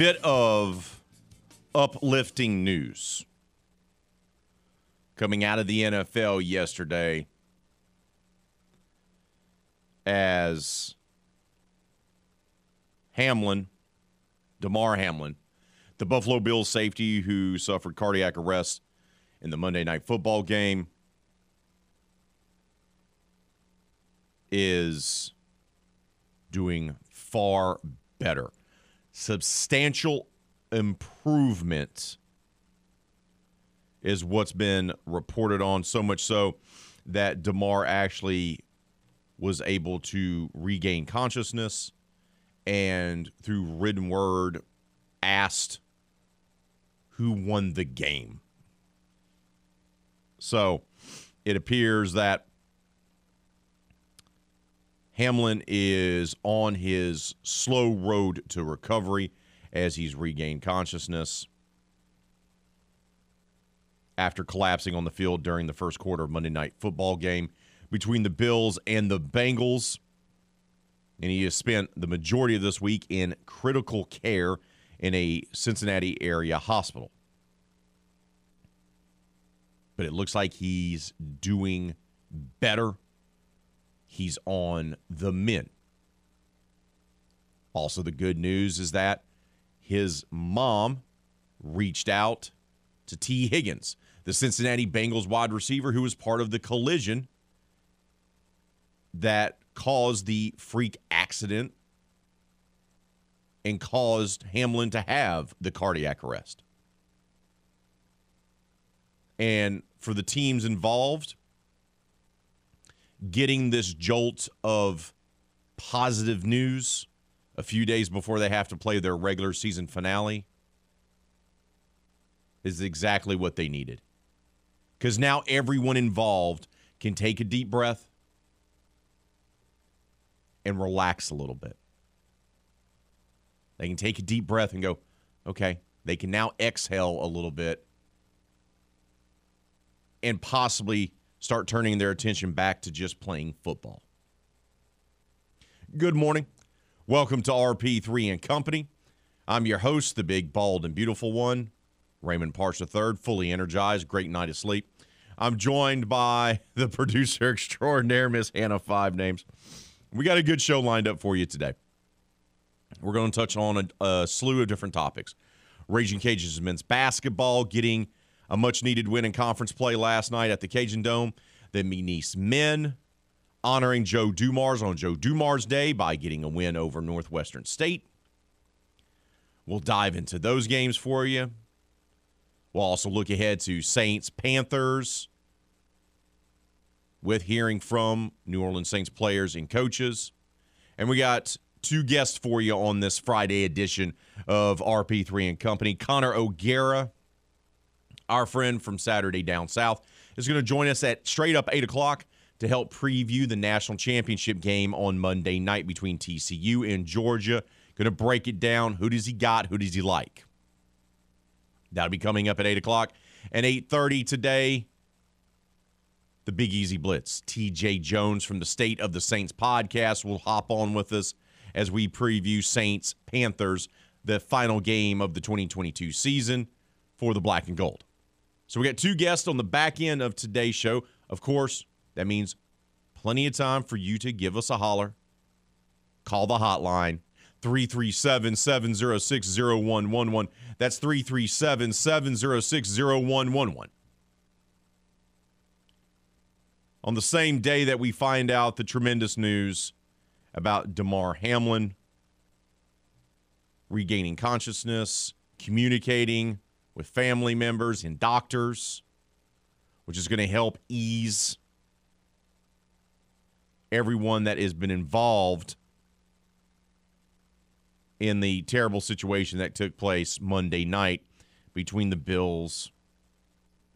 Bit of uplifting news coming out of the NFL yesterday as Hamlin, Damar Hamlin, the Buffalo Bills safety who suffered cardiac arrest in the Monday night football game, is doing far better. Substantial improvement is what's been reported on, so much so that Damar actually was able to regain consciousness and through written word asked who won the game. So it appears that Hamlin is on his slow road to recovery as he's regained consciousness after collapsing on the field during the first quarter of Monday night football game between the Bills and the Bengals. And he has spent the majority of this week in critical care in a Cincinnati area hospital. But it looks like he's doing better. He's on the mend. Also, the good news is that his mom reached out to Tee Higgins, the Cincinnati Bengals wide receiver who was part of the collision that caused the freak accident and caused Hamlin to have the cardiac arrest. And for the teams involved, getting this jolt of positive news a few days before they have to play their regular season finale is exactly what they needed. Because now everyone involved can take a deep breath and relax a little bit. They can take a deep breath and go, okay, they can now exhale a little bit and possibly start turning their attention back to just playing football. Good morning. Welcome to RP3 and Company. I'm your host, the big, bald, and beautiful one, Raymond Parks III, fully energized, great night of sleep. I'm joined by the producer extraordinaire, Miss Hannah Five Names. We got a good show lined up for you today. We're going to touch on a, a slew of different topics. Raging Cajuns men's basketball getting a much needed win in conference play last night at the Cajun Dome. The McNeese men honoring Joe Dumars on Joe Dumars Day by getting a win over Northwestern State. We'll dive into those games for you. We'll also look ahead to Saints Panthers with hearing from New Orleans Saints players and coaches. And we got two guests for you on this Friday edition of RP3 and Company. Connor O'Gara, our friend from Saturday Down South, is going to join us at straight up 8 o'clock to help preview the national championship game on Monday night between TCU and Georgia. Going to break it down. Who does he got? Who does he like? That'll be coming up at 8 o'clock. And 8.30 today, the Big Easy Blitz. TJ Jones from the State of the Saints podcast will hop on with us as we preview Saints Panthers, the final game of the 2022 season for the black and gold. So we got two guests on the back end of today's show. Of course, that means plenty of time for you to give us a holler. Call the hotline 337 706 0111. That's 337 706 0111. on the same day that we find out the tremendous news about Damar Hamlin regaining consciousness, communicating with family members and doctors, which is going to help ease everyone that has been involved in the terrible situation that took place Monday night between the Bills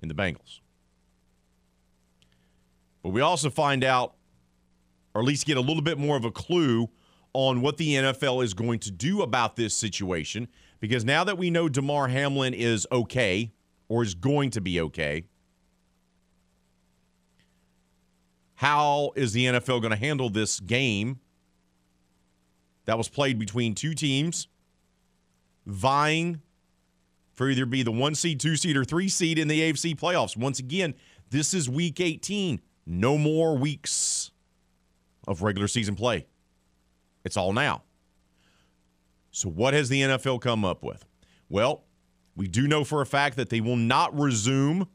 and the Bengals. But we also find out, or at least get a little bit more of a clue on what the NFL is going to do about this situation. Because now that we know Damar Hamlin is okay, or is going to be okay, how is the NFL going to handle this game that was played between two teams vying for either be the one seed, two seed, or three seed in the AFC playoffs? Once again, this is week 18. No more weeks of regular season play. It's all now. So, what has the NFL come up with? Well, we do know for a fact that they will not resume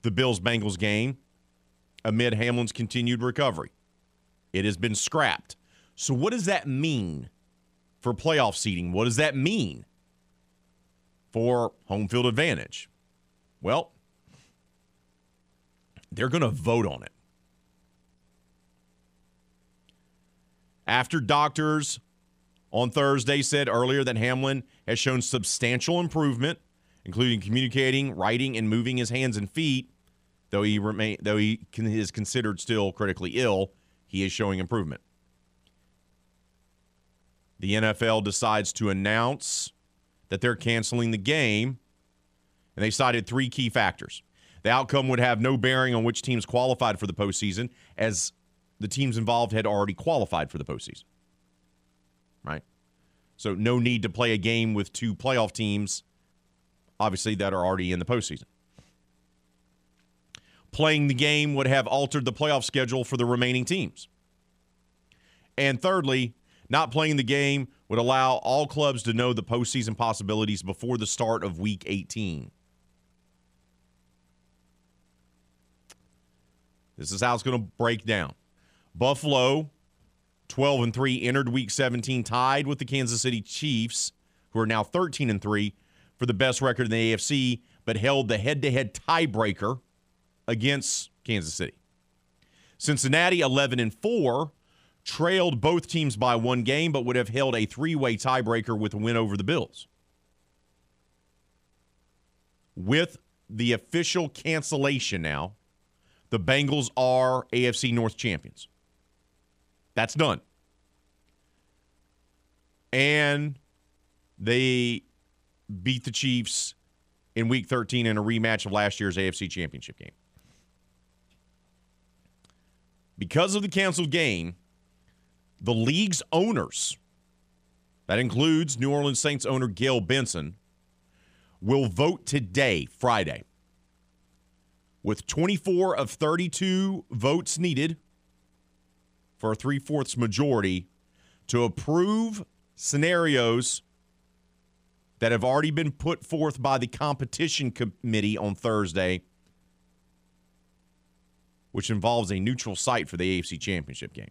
the Bills Bengals game amid Hamlin's continued recovery. It has been scrapped. So, what does that mean for playoff seeding? What does that mean for home field advantage? Well, they're going to vote on it. After doctors on Thursday said earlier that Hamlin has shown substantial improvement, including communicating, writing, and moving his hands and feet, though he remain though he can, is considered still critically ill, he is showing improvement. The NFL decides to announce that they're canceling the game, and they cited three key factors. The outcome would have no bearing on which teams qualified for the postseason, as the teams involved had already qualified for the postseason. Right? So, no need to play a game with two playoff teams, obviously, that are already in the postseason. Playing the game would have altered the playoff schedule for the remaining teams. And thirdly, not playing the game would allow all clubs to know the postseason possibilities before the start of week 18. This is how it's going to break down. Buffalo, 12 and 3, entered week 17 tied with the Kansas City Chiefs, who are now 13 and 3 for the best record in the AFC, but held the head to head tiebreaker against Kansas City. Cincinnati, 11 and 4, trailed both teams by one game, but would have held a three way tiebreaker with a win over the Bills. With the official cancellation now, the Bengals are AFC North champions. That's done. And they beat the Chiefs in week 13 in a rematch of last year's AFC championship game. Because of the canceled game, the league's owners, that includes New Orleans Saints owner Gayle Benson, will vote today, Friday. With 24 of 32 votes needed for a three fourths majority to approve scenarios that have already been put forth by the competition committee on Thursday, which involves a neutral site for the AFC Championship game.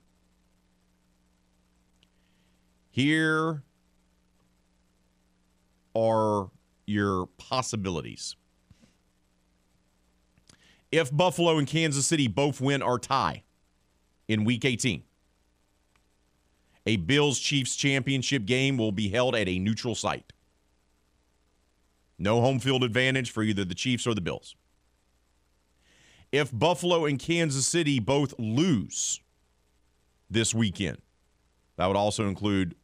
Here are your possibilities. If Buffalo and Kansas City both win or tie in week 18, a Bills Chiefs championship game will be held at a neutral site. No home field advantage for either the Chiefs or the Bills. If Buffalo and Kansas City both lose this weekend, that would also include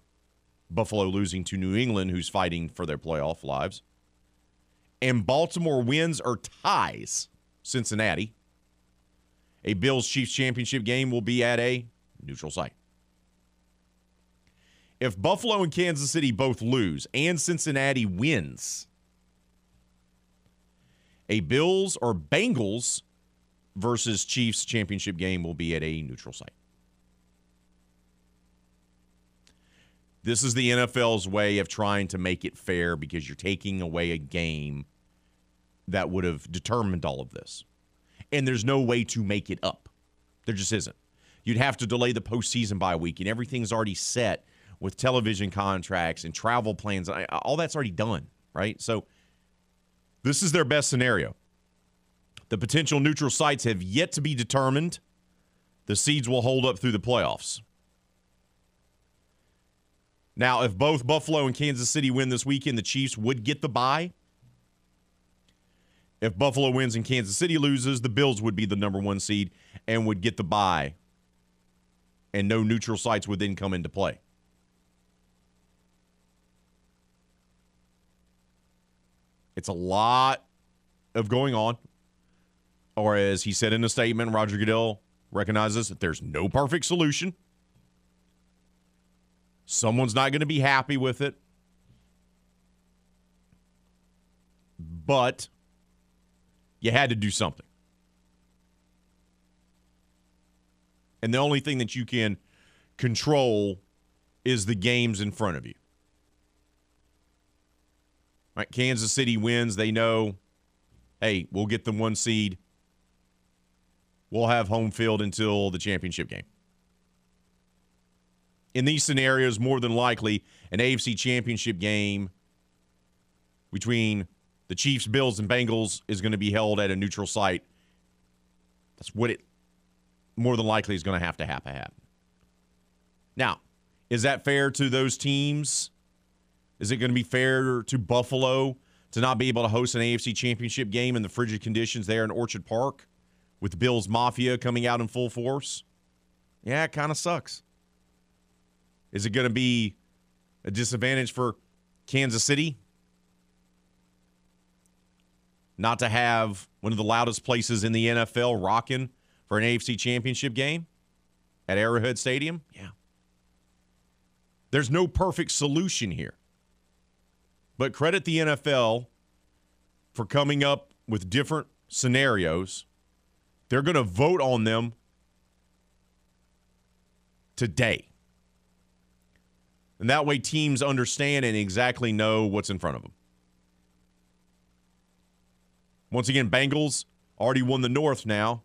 Buffalo losing to New England, who's fighting for their playoff lives. And Baltimore wins or ties Cincinnati. A Bills Chiefs championship game will be at a neutral site. If Buffalo and Kansas City both lose and Cincinnati wins, a Bills or Bengals versus Chiefs championship game will be at a neutral site. This is the NFL's way of trying to make it fair because you're taking away a game that would have determined all of this. And there's no way to make it up. There just isn't. You'd have to delay the postseason by a week, and everything's already set with television contracts and travel plans. All that's already done, right? So this is their best scenario. The potential neutral sites have yet to be determined. The seeds will hold up through the playoffs. Now, if both Buffalo and Kansas City win this weekend, the Chiefs would get the bye. If Buffalo wins and Kansas City loses, the Bills would be the number one seed and would get the bye. And no neutral sites would then come into play. It's a lot of going on. Or as he said in a statement, Roger Goodell recognizes that there's no perfect solution. Someone's not going to be happy with it. But you had to do something. And the only thing that you can control is the games in front of you. Right, Kansas City wins. They know, hey, we'll get the one seed. We'll have home field until the championship game in these scenarios, more than likely, an AFC championship game between the Chiefs, Bills, and Bengals is going to be held at a neutral site. That's what it more than likely is going to have to happen. Now, is that fair to those teams? Is it going to be fair to Buffalo to not be able to host an AFC championship game in the frigid conditions there in Orchard Park with Bills Mafia coming out in full force? Yeah, it kind of sucks. Is it going to be a disadvantage for Kansas City? Not to have one of the loudest places in the NFL rocking for an AFC championship game at Arrowhead Stadium? Yeah. There's no perfect solution here. But credit the NFL for coming up with different scenarios. They're going to vote on them today. And that way teams understand and exactly know what's in front of them. Once again, Bengals already won the North now.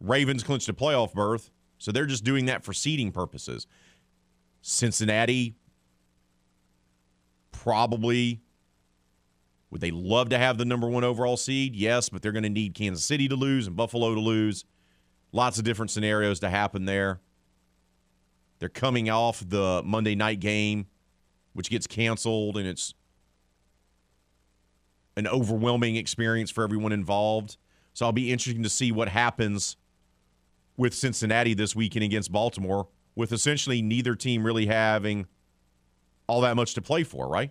Ravens clinched a playoff berth, so they're just doing that for seeding purposes. Cincinnati probably would they love to have the number one overall seed? Yes, but they're going to need Kansas City to lose and Buffalo to lose. Lots of different scenarios to happen there. They're coming off the Monday night game, which gets canceled, and it's an overwhelming experience for everyone involved. So I'll be interesting to see what happens with Cincinnati this weekend against Baltimore, with essentially neither team really having all that much to play for, right?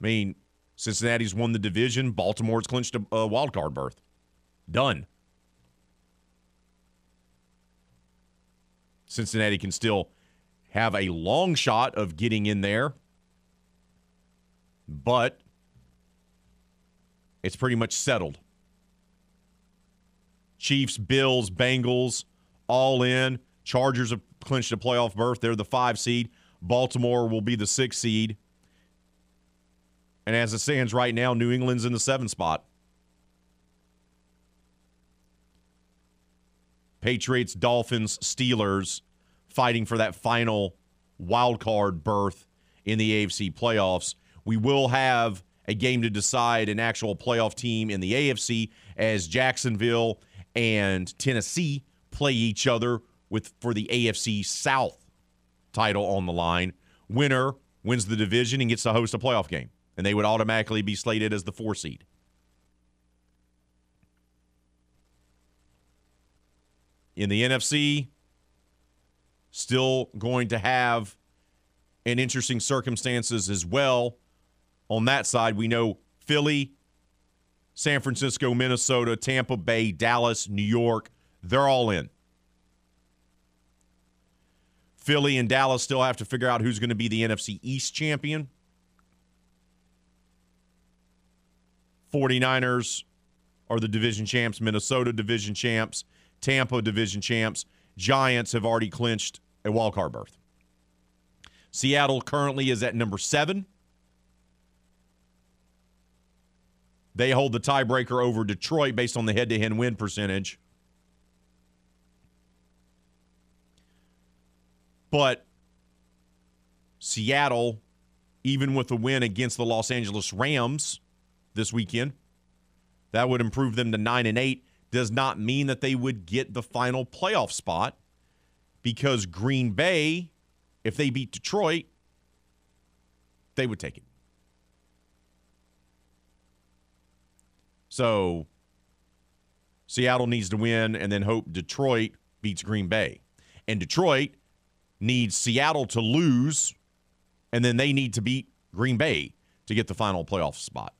I mean, Cincinnati's won the division. Baltimore's clinched a, a wild card berth. Done. Cincinnati can still have a long shot of getting in there, but it's pretty much settled. Chiefs, Bills, Bengals, all in. Chargers have clinched a playoff berth. They're the five seed. Baltimore will be the six seed. And as it stands right now, New England's in the seven spot. Patriots, Dolphins, Steelers fighting for that final wild card berth in the AFC playoffs. We will have a game to decide an actual playoff team in the AFC as Jacksonville and Tennessee play each other with for the AFC South title on the line. Winner wins the division and gets to host a playoff game, and they would automatically be slated as the four seed. in the NFC, still going to have an interesting circumstances as well. On that side, we know Philly, San Francisco, Minnesota, Tampa Bay, Dallas, New York, they're all in. Philly and Dallas still have to figure out who's going to be the NFC East champion. 49ers are the division champs, Minnesota division champs. Tampa division champs. Giants have already clinched a wild card berth. Seattle currently is at number seven. They hold the tiebreaker over Detroit based on the head to head win percentage. But Seattle, even with a win against the Los Angeles Rams this weekend, that would improve them to 9 and 8 does not mean that they would get the final playoff spot because Green Bay, if they beat Detroit, they would take it. So Seattle needs to win and then hope Detroit beats Green Bay. And Detroit needs Seattle to lose and then they need to beat Green Bay to get the final playoff spot.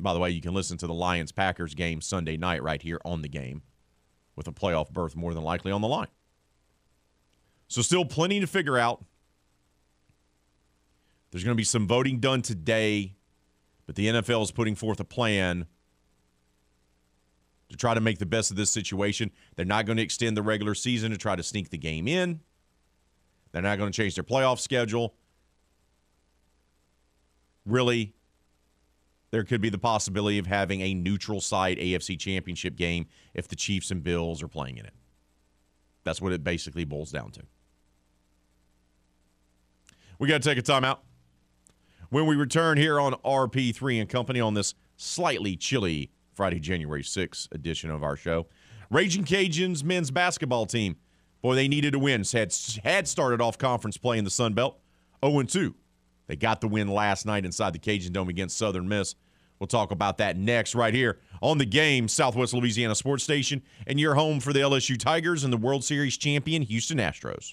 By the way, you can listen to the Lions Packers game Sunday night right here on the game with a playoff berth more than likely on the line. So, still plenty to figure out. There's going to be some voting done today, but the NFL is putting forth a plan to try to make the best of this situation. They're not going to extend the regular season to try to sneak the game in. They're not going to change their playoff schedule. Really, there could be the possibility of having a neutral site AFC championship game if the Chiefs and Bills are playing in it. That's what it basically boils down to. We got to take a timeout. When we return here on RP3 and Company on this slightly chilly Friday, January 6th edition of our show, Raging Cajuns men's basketball team, boy, they needed a win. Had, had started off conference play in the Sun Belt 0 2. They got the win last night inside the Cajun Dome against Southern Miss. We'll talk about that next, right here on the game, Southwest Louisiana Sports Station, and your home for the LSU Tigers and the World Series champion Houston Astros.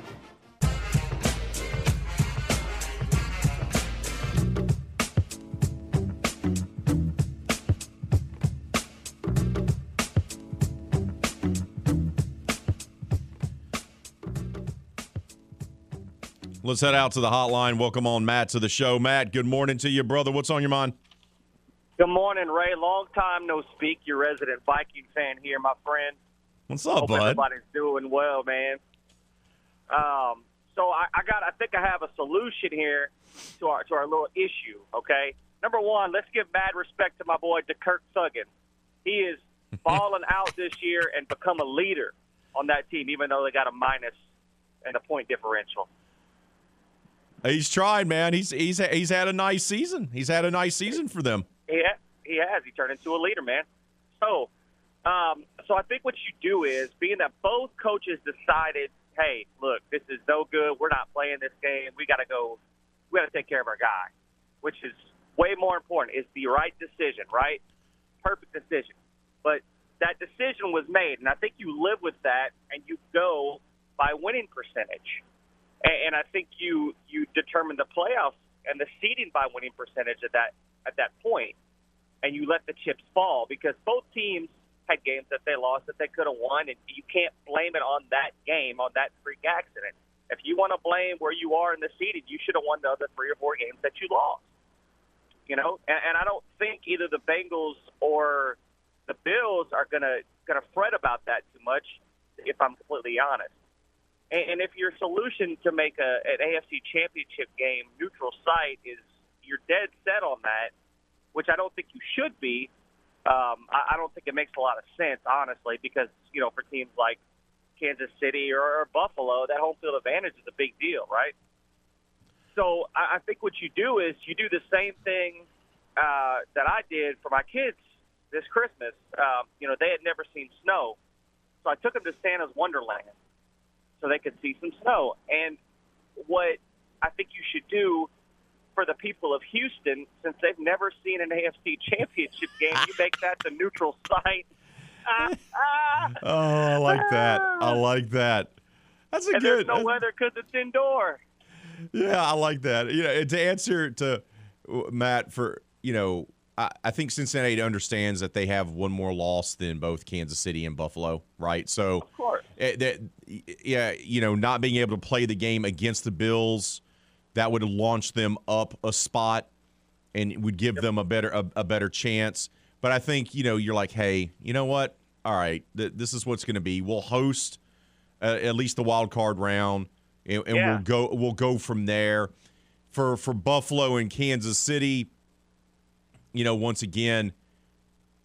Let's head out to the hotline. Welcome on Matt to the show. Matt, good morning to you, brother. What's on your mind? Good morning, Ray. Long time no speak. Your resident Viking fan here, my friend. What's up, Hope bud? everybody's doing well, man. Um, so I, I got. I think I have a solution here to our to our little issue. Okay. Number one, let's give mad respect to my boy DeKirk Thuggin. He is balling out this year and become a leader on that team, even though they got a minus and a point differential. He's tried, man. He's he's he's had a nice season. He's had a nice season for them. He ha- he has. He turned into a leader, man. So, um, so I think what you do is, being that both coaches decided, hey, look, this is no good. We're not playing this game. We got to go. We got to take care of our guy, which is way more important. Is the right decision, right? Perfect decision. But that decision was made, and I think you live with that, and you go by winning percentage. And, I think you you determine the playoffs and the seeding by winning percentage at that at that point, and you let the chips fall because both teams had games that they lost that they could have won, and you can't blame it on that game on that freak accident. If you want to blame where you are in the seeding, you should have won the other three or four games that you lost. You know, and, and I don't think either the Bengals or the Bills are gonna gonna fret about that too much. If I'm completely honest. And, if your solution to make a, an AFC Championship game neutral site is you're dead set on that, which I don't think you should be. Um, I, I don't think it makes a lot of sense, honestly, because you know for teams like Kansas City or, or Buffalo, that home field advantage is a big deal, right? So I, I think what you do is you do the same thing uh, that I did for my kids this Christmas. Um, you know, they had never seen snow, so I took them to Santa's Wonderland so they could see some snow. And what I think you should do for the people of Houston, since they've never seen an AFC Championship game, you make that the neutral site. Ah, ah, Oh, I like that. I like that. That's a and good. there's no weather because it's indoor. Yeah, I like that. You know, to answer to uh, Matt for you know, I, I think Cincinnati understands that they have one more loss than both Kansas City and Buffalo, right? So, course. eh, that yeah, you know, not being able to play the game against the Bills, that would launch them up a spot. and would give them a better a, a better chance. But I think you know you're like, hey, you know what? All right, th- this is what's going to be. We'll host uh, at least the wild card round, and, and Yeah. we'll go we'll go from there. For for Buffalo and Kansas City, you know, once again,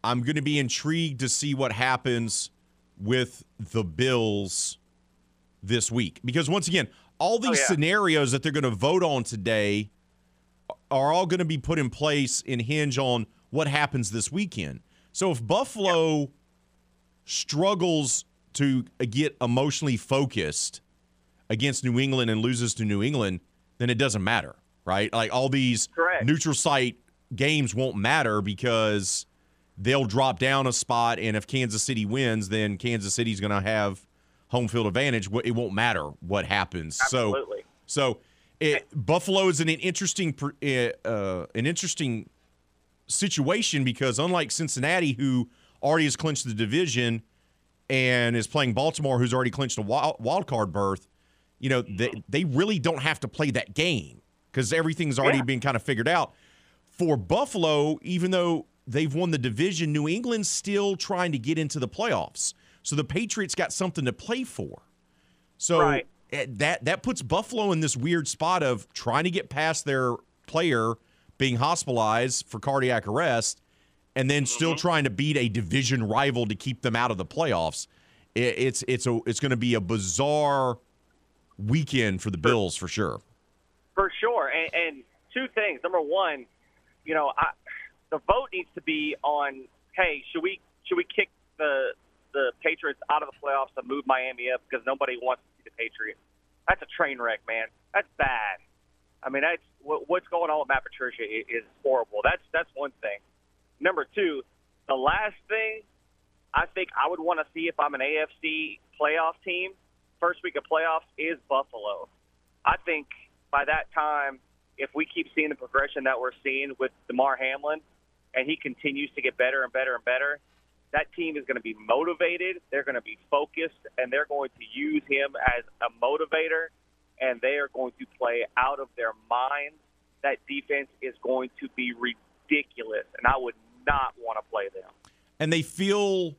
I'm going to be intrigued to see what happens with the Bills this week because once again, all oh, these Oh, yeah. scenarios that they're going to vote on today are all going to be put in place and hinge on what happens this weekend. So if Buffalo struggles to get emotionally focused against New England and loses to New England, then it doesn't matter, right? Like all these Correct. neutral site games won't matter because they'll drop down a spot and if Kansas City wins, then Kansas City's going to have home field advantage. It won't matter what happens. So Absolutely. so it, Buffalo is in an interesting uh, uh, an interesting situation because unlike Cincinnati, who already has clinched the division and is playing Baltimore, who's already clinched a wild, wild card berth, you know they they really don't have to play that game because everything's already Yeah. been kind of figured out. For Buffalo, even though they've won the division, New England's still trying to get into the playoffs. So the Patriots got something to play for. So Right. eh, that that puts Buffalo in this weird spot of trying to get past their player being hospitalized for cardiac arrest, and then still Mm-hmm. trying to beat a division rival to keep them out of the playoffs. It, it's it's a it's going to be a bizarre weekend for the Bills for sure. For sure. And, and two things. Number one, you know, I, the vote needs to be on. Hey, should we should we kick the the Patriots out of the playoffs and move Miami up because nobody wants to see the Patriots? That's a train wreck, man. That's bad. I mean, that's what, what's going on with Matt Patricia is horrible. That's that's one thing. Number two, the last thing I think I would want to see if I'm an AFC playoff team, first week of playoffs is Buffalo. I think by that time, if we keep seeing the progression that we're seeing with Damar Hamlin, and he continues to get better and better and better, that team is going to be motivated. They're going to be focused, and they're going to use him as a motivator, and they are going to play out of their minds. That defense is going to be ridiculous, and I would not want to play them. and they feel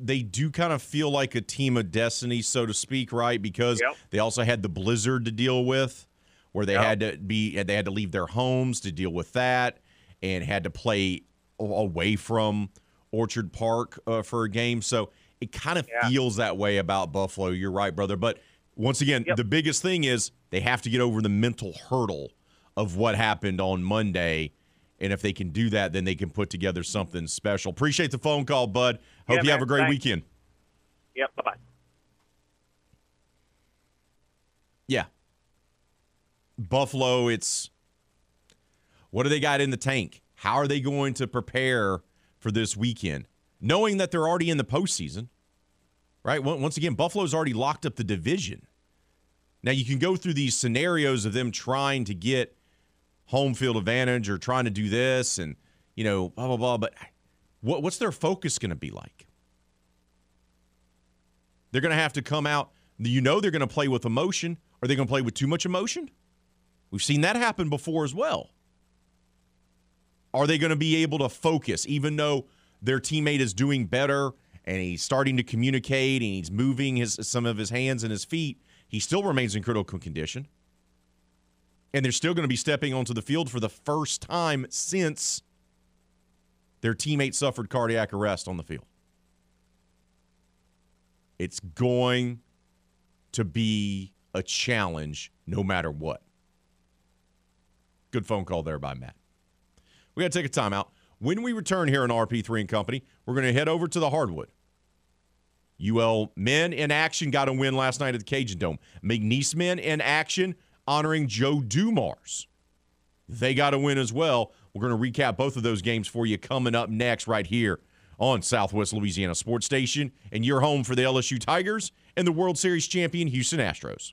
they do kind of feel like a team of destiny, so to speak, right? Because Yep. they also had the blizzard to deal with, where they Yep. had to be they had to leave their homes to deal with that, and had to play away from Orchard Park uh, for a game. So it kind of Yeah. feels that way about Buffalo. You're right, brother. But once again, Yep. the biggest thing is they have to get over the mental hurdle of what happened on Monday. And if they can do that, then they can put together something special. Appreciate the phone call, bud. Hope Yeah, you have a great Thanks. weekend. Yep. Bye bye. Yeah. Buffalo, it's what do they got in the tank? How are they going to prepare for this weekend? Knowing that they're already in the postseason, right? Once again, Buffalo's already locked up the division. Now you can go through these scenarios of them trying to get home field advantage or trying to do this and you know blah blah blah. But what, what's their focus going to be like? They're going to have to come out. You know they're going to play with emotion. Are they going to play with too much emotion? We've seen that happen before as well. Are they going to be able to focus even though their teammate is doing better and he's starting to communicate and he's moving his some of his hands and his feet? He still remains in critical condition. And they're still going to be stepping onto the field for the first time since their teammate suffered cardiac arrest on the field. It's going to be a challenge no matter what. Good phone call there by Matt. We got to take a timeout. When we return here in RP3 and Company, we're going to head over to the hardwood. UL men in action got a win last night at the Cajun Dome. McNeese men in action honoring Joe Dumars. They got a win as well. We're going to recap both of those games for you coming up next, right here on Southwest Louisiana Sports Station and your home for the LSU Tigers and the World Series champion Houston Astros.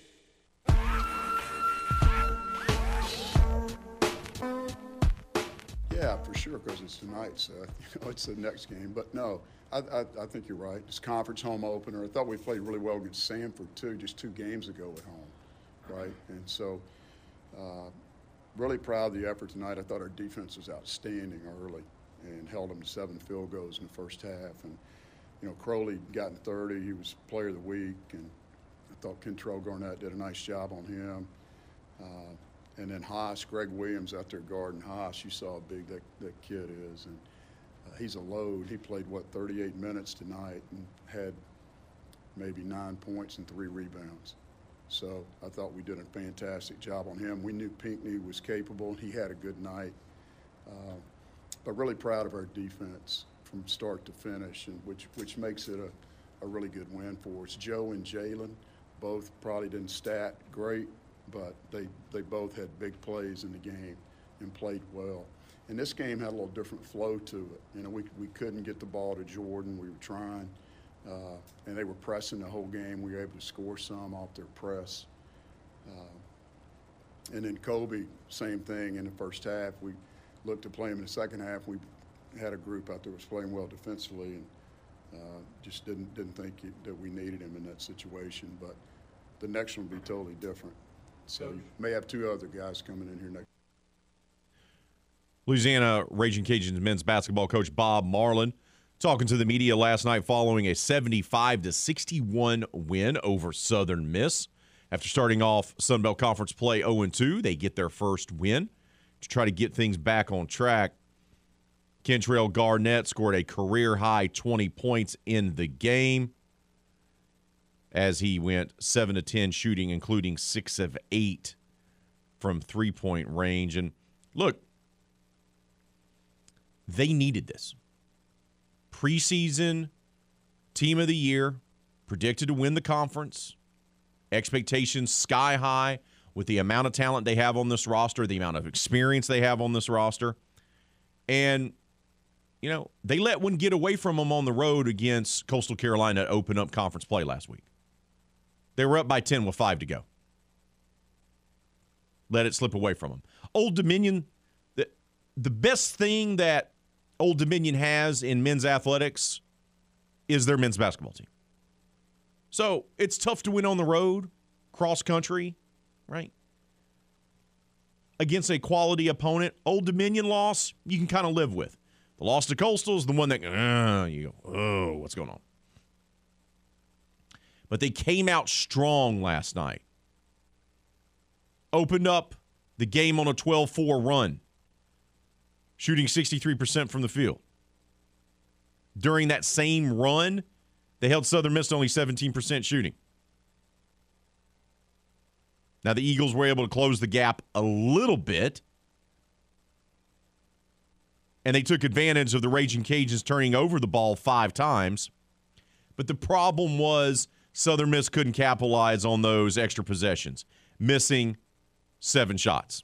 Yeah, for sure, because it's tonight, so you know, it's the next game. But no, I, I, I think you're right. It's conference home opener. I thought we played really well against Sanford too, just two games ago at home, right? And so, uh, really proud of the effort tonight. I thought our defense was outstanding early and held them to seven field goals in the first half. And you know, Crowley got in 30. He was Player of the Week, and I thought Kentrell Garnett did a nice job on him. Uh, and then Haas, Greg Williams out there guarding Haas. You saw how big that, that kid is, and uh, he's a load. He played what 38 minutes tonight and had maybe nine points and three rebounds. So I thought we did a fantastic job on him. We knew Pinckney was capable. He had a good night, uh, but really proud of our defense from start to finish, and which which makes it a, a really good win for us. Joe and Jalen both probably didn't stat great, but they, they both had big plays in the game and played well. And this game had a little different flow to it. You know, we, we couldn't get the ball to Jordan. We were trying, uh, and they were pressing the whole game. We were able to score some off their press. Uh, and then Kobe, same thing in the first half. We looked to play him in the second half. We had a group out there was playing well defensively, and uh, just didn't didn't think that we needed him in that situation. But the next one will be totally different. So you may have two other guys coming in here next. Louisiana Raging Cajuns men's basketball coach Bob Marlin talking to the media last night following a 75 to 61 win over Southern Miss. After starting off Sun Belt Conference play 0 2, they get their first win to try to get things back on track. Kentrell Garnett scored a career high 20 points in the game as he went 7 to 10 shooting, including 6 of 8 from three point range. And look, they needed this. Preseason team of the year, predicted to win the conference, expectations sky high with the amount of talent they have on this roster, the amount of experience they have on this roster. And you know, they let one get away from them on the road against Coastal Carolina to open up conference play last week. They were up by 10 with five to go. Let it slip away from them. Old Dominion, the, the best thing that Old Dominion has in men's athletics is their men's basketball team. So it's tough to win on the road, cross country, right? Against a quality opponent. Old Dominion loss, you can kind of live with. The loss to Coastal is the one that uh, you go, oh, what's going on? But they came out strong last night. Opened up the game on a 12 4 run, shooting 63% from the field. During that same run, they held Southern Miss to only 17% shooting. Now, the Eagles were able to close the gap a little bit and they took advantage of the Raging Cajuns turning over the ball five times. But the problem was Southern Miss couldn't capitalize on those extra possessions, missing seven shots.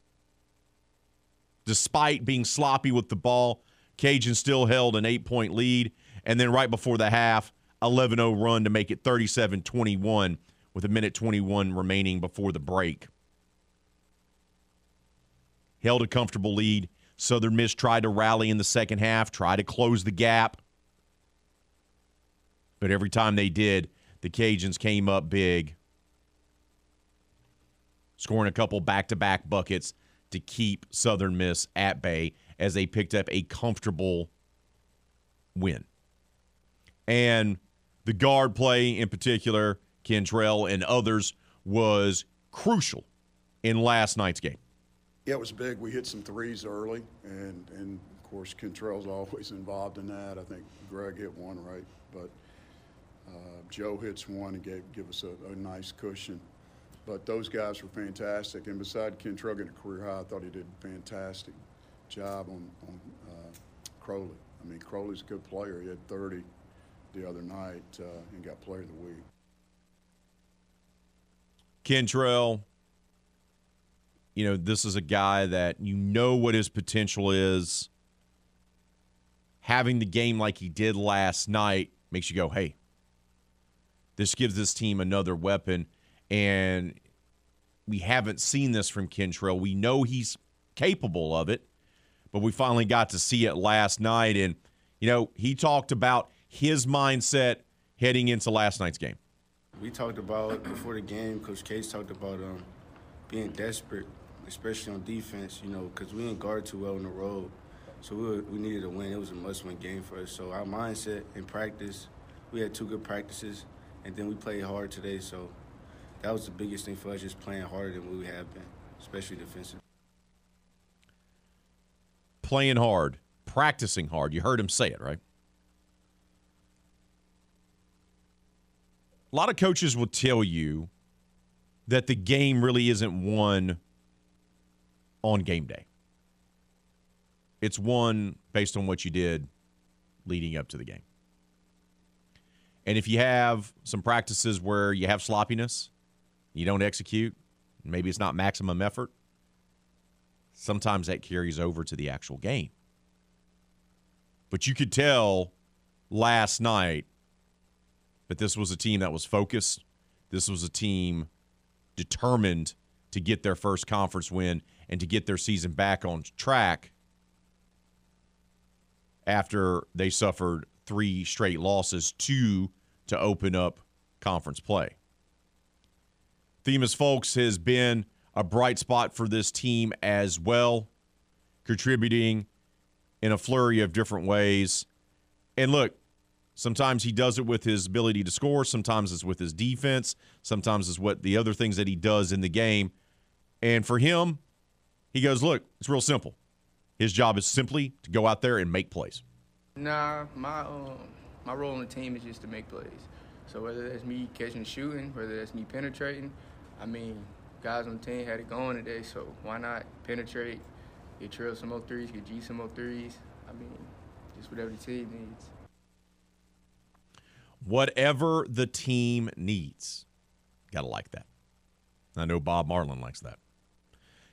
Despite being sloppy with the ball, Cajun still held an eight point lead. And then right before the half, 11 0 run to make it 37 21 with a minute 21 remaining before the break. Held a comfortable lead Southern Miss tried to rally in the second half, try to close the gap. But every time they did, the Cajuns came up big, scoring a couple back to back buckets to keep Southern Miss at bay as they picked up a comfortable win. And the guard play in particular, Kentrell and others, was crucial in last night's game. Yeah, it was big. We hit some threes early, and, and of course, Kentrell's always involved in that. I think Greg hit one right, but Joe hits one and gave give us a, a, nice cushion. But those guys were fantastic, and beside Kentrell getting a career high, I thought he did a fantastic job on, on uh, Crowley. I mean, Crowley's a good player. He had 30 the other night uh, and got Player of the Week. Kentrell you know, this is a guy that you know what his potential is. Having the game like he did last night makes you go, hey, this gives this team another weapon. And we haven't seen this from Kentrell. We know he's capable of it, but we finally got to see it last night. And, you know, he talked about his mindset heading into last night's game. We talked about before the game, Coach Case talked about um, being desperate, especially on defense, you know, because we didn't guard too well on the road. So we, were, we needed a win. It was a must win game for us. So our mindset in practice, we had two good practices, and then we played hard today. So that was the biggest thing for us, just playing harder than we have been, especially defensive. Playing hard, practicing hard. You heard him say it, right? A lot of coaches will tell you that the game really isn't won on game day. It's won based on what you did leading up to the game. And if you have some practices where you have sloppiness, you don't execute, maybe it's not maximum effort, sometimes that carries over to the actual game. But you could tell last night that this was a team that was focused. This was a team determined to get their first conference win and to get their season back on track after they suffered three straight losses, two to open up conference play. Themus Fulks has been a bright spot for this team as well, contributing in a flurry of different ways. And look, sometimes he does it with his ability to score, sometimes it's with his defense, sometimes it's what the other things that he does in the game. And for him, he goes, look, it's real simple. His job is simply to go out there and make plays. Nah, my um, my role on the team is just to make plays. So whether that's me catching shooting, whether that's me penetrating, I mean, guys on the team had it going today, so why not penetrate, get Trell some more threes, get G some more threes. I mean, just whatever the team needs. Whatever the team needs. Gotta like that. I know Bob Marlin likes that.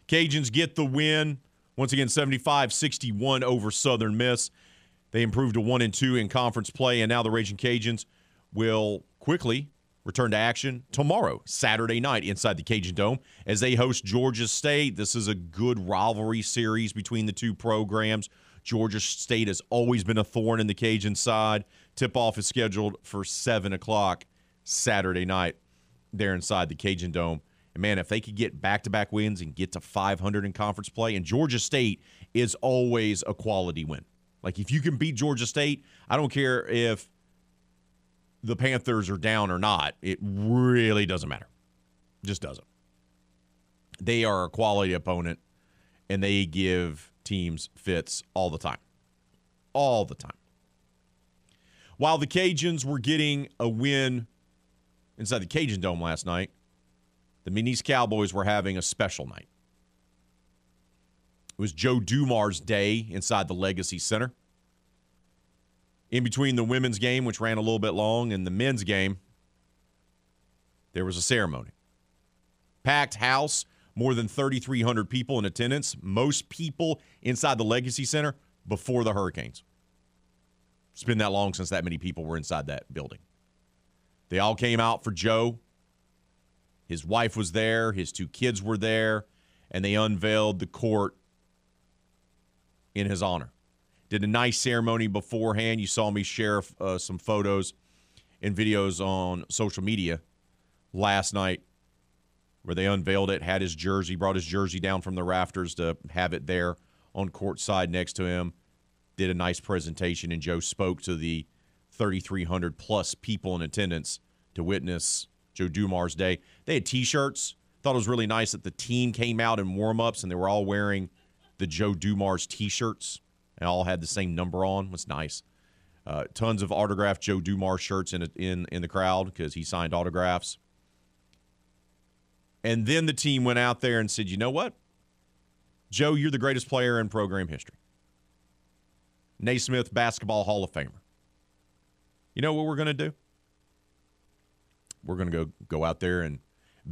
Cajuns get the win. Once again, 75 61 over Southern Miss. They improved to 1 and 2 in conference play, and now the Raging Cajuns will quickly return to action tomorrow, Saturday night, inside the Cajun Dome as they host Georgia State. This is a good rivalry series between the two programs. Georgia State has always been a thorn in the Cajun side. Tip off is scheduled for 7 o'clock Saturday night there inside the Cajun Dome. And man, if they could get back to back wins and get to 500 in conference play, and Georgia State is always a quality win. Like if you can beat Georgia State, I don't care if the Panthers are down or not. It really doesn't matter. Just doesn't. They are a quality opponent, and they give teams fits all the time. All the time. While the Cajuns were getting a win inside the Cajun Dome last night, the McNeese Cowboys were having a special night. It was Joe Dumars' day inside the Legacy Center. In between the women's game, which ran a little bit long, and the men's game, there was a ceremony. Packed house, more than 3,300 people in attendance, most people inside the Legacy Center before the Hurricanes. It's been that long since that many people were inside that building. They all came out for Joe. His wife was there, his two kids were there, and they unveiled the court in his honor. Did a nice ceremony beforehand. You saw me share uh, some photos and videos on social media last night where they unveiled it, had his jersey, brought his jersey down from the rafters to have it there on court side next to him. Did a nice presentation, and Joe spoke to the 3,300 plus people in attendance to witness Joe Dumars' day. They had T-shirts. Thought it was really nice that the team came out in warm-ups and they were all wearing the Joe Dumars T-shirts and all had the same number on. Was nice. Uh, tons of autographed Joe Dumars shirts in in in the crowd because he signed autographs. And then the team went out there and said, "You know what, Joe, you're the greatest player in program history. Naismith Basketball Hall of Famer. You know what we're going to do? We're going to go go out there and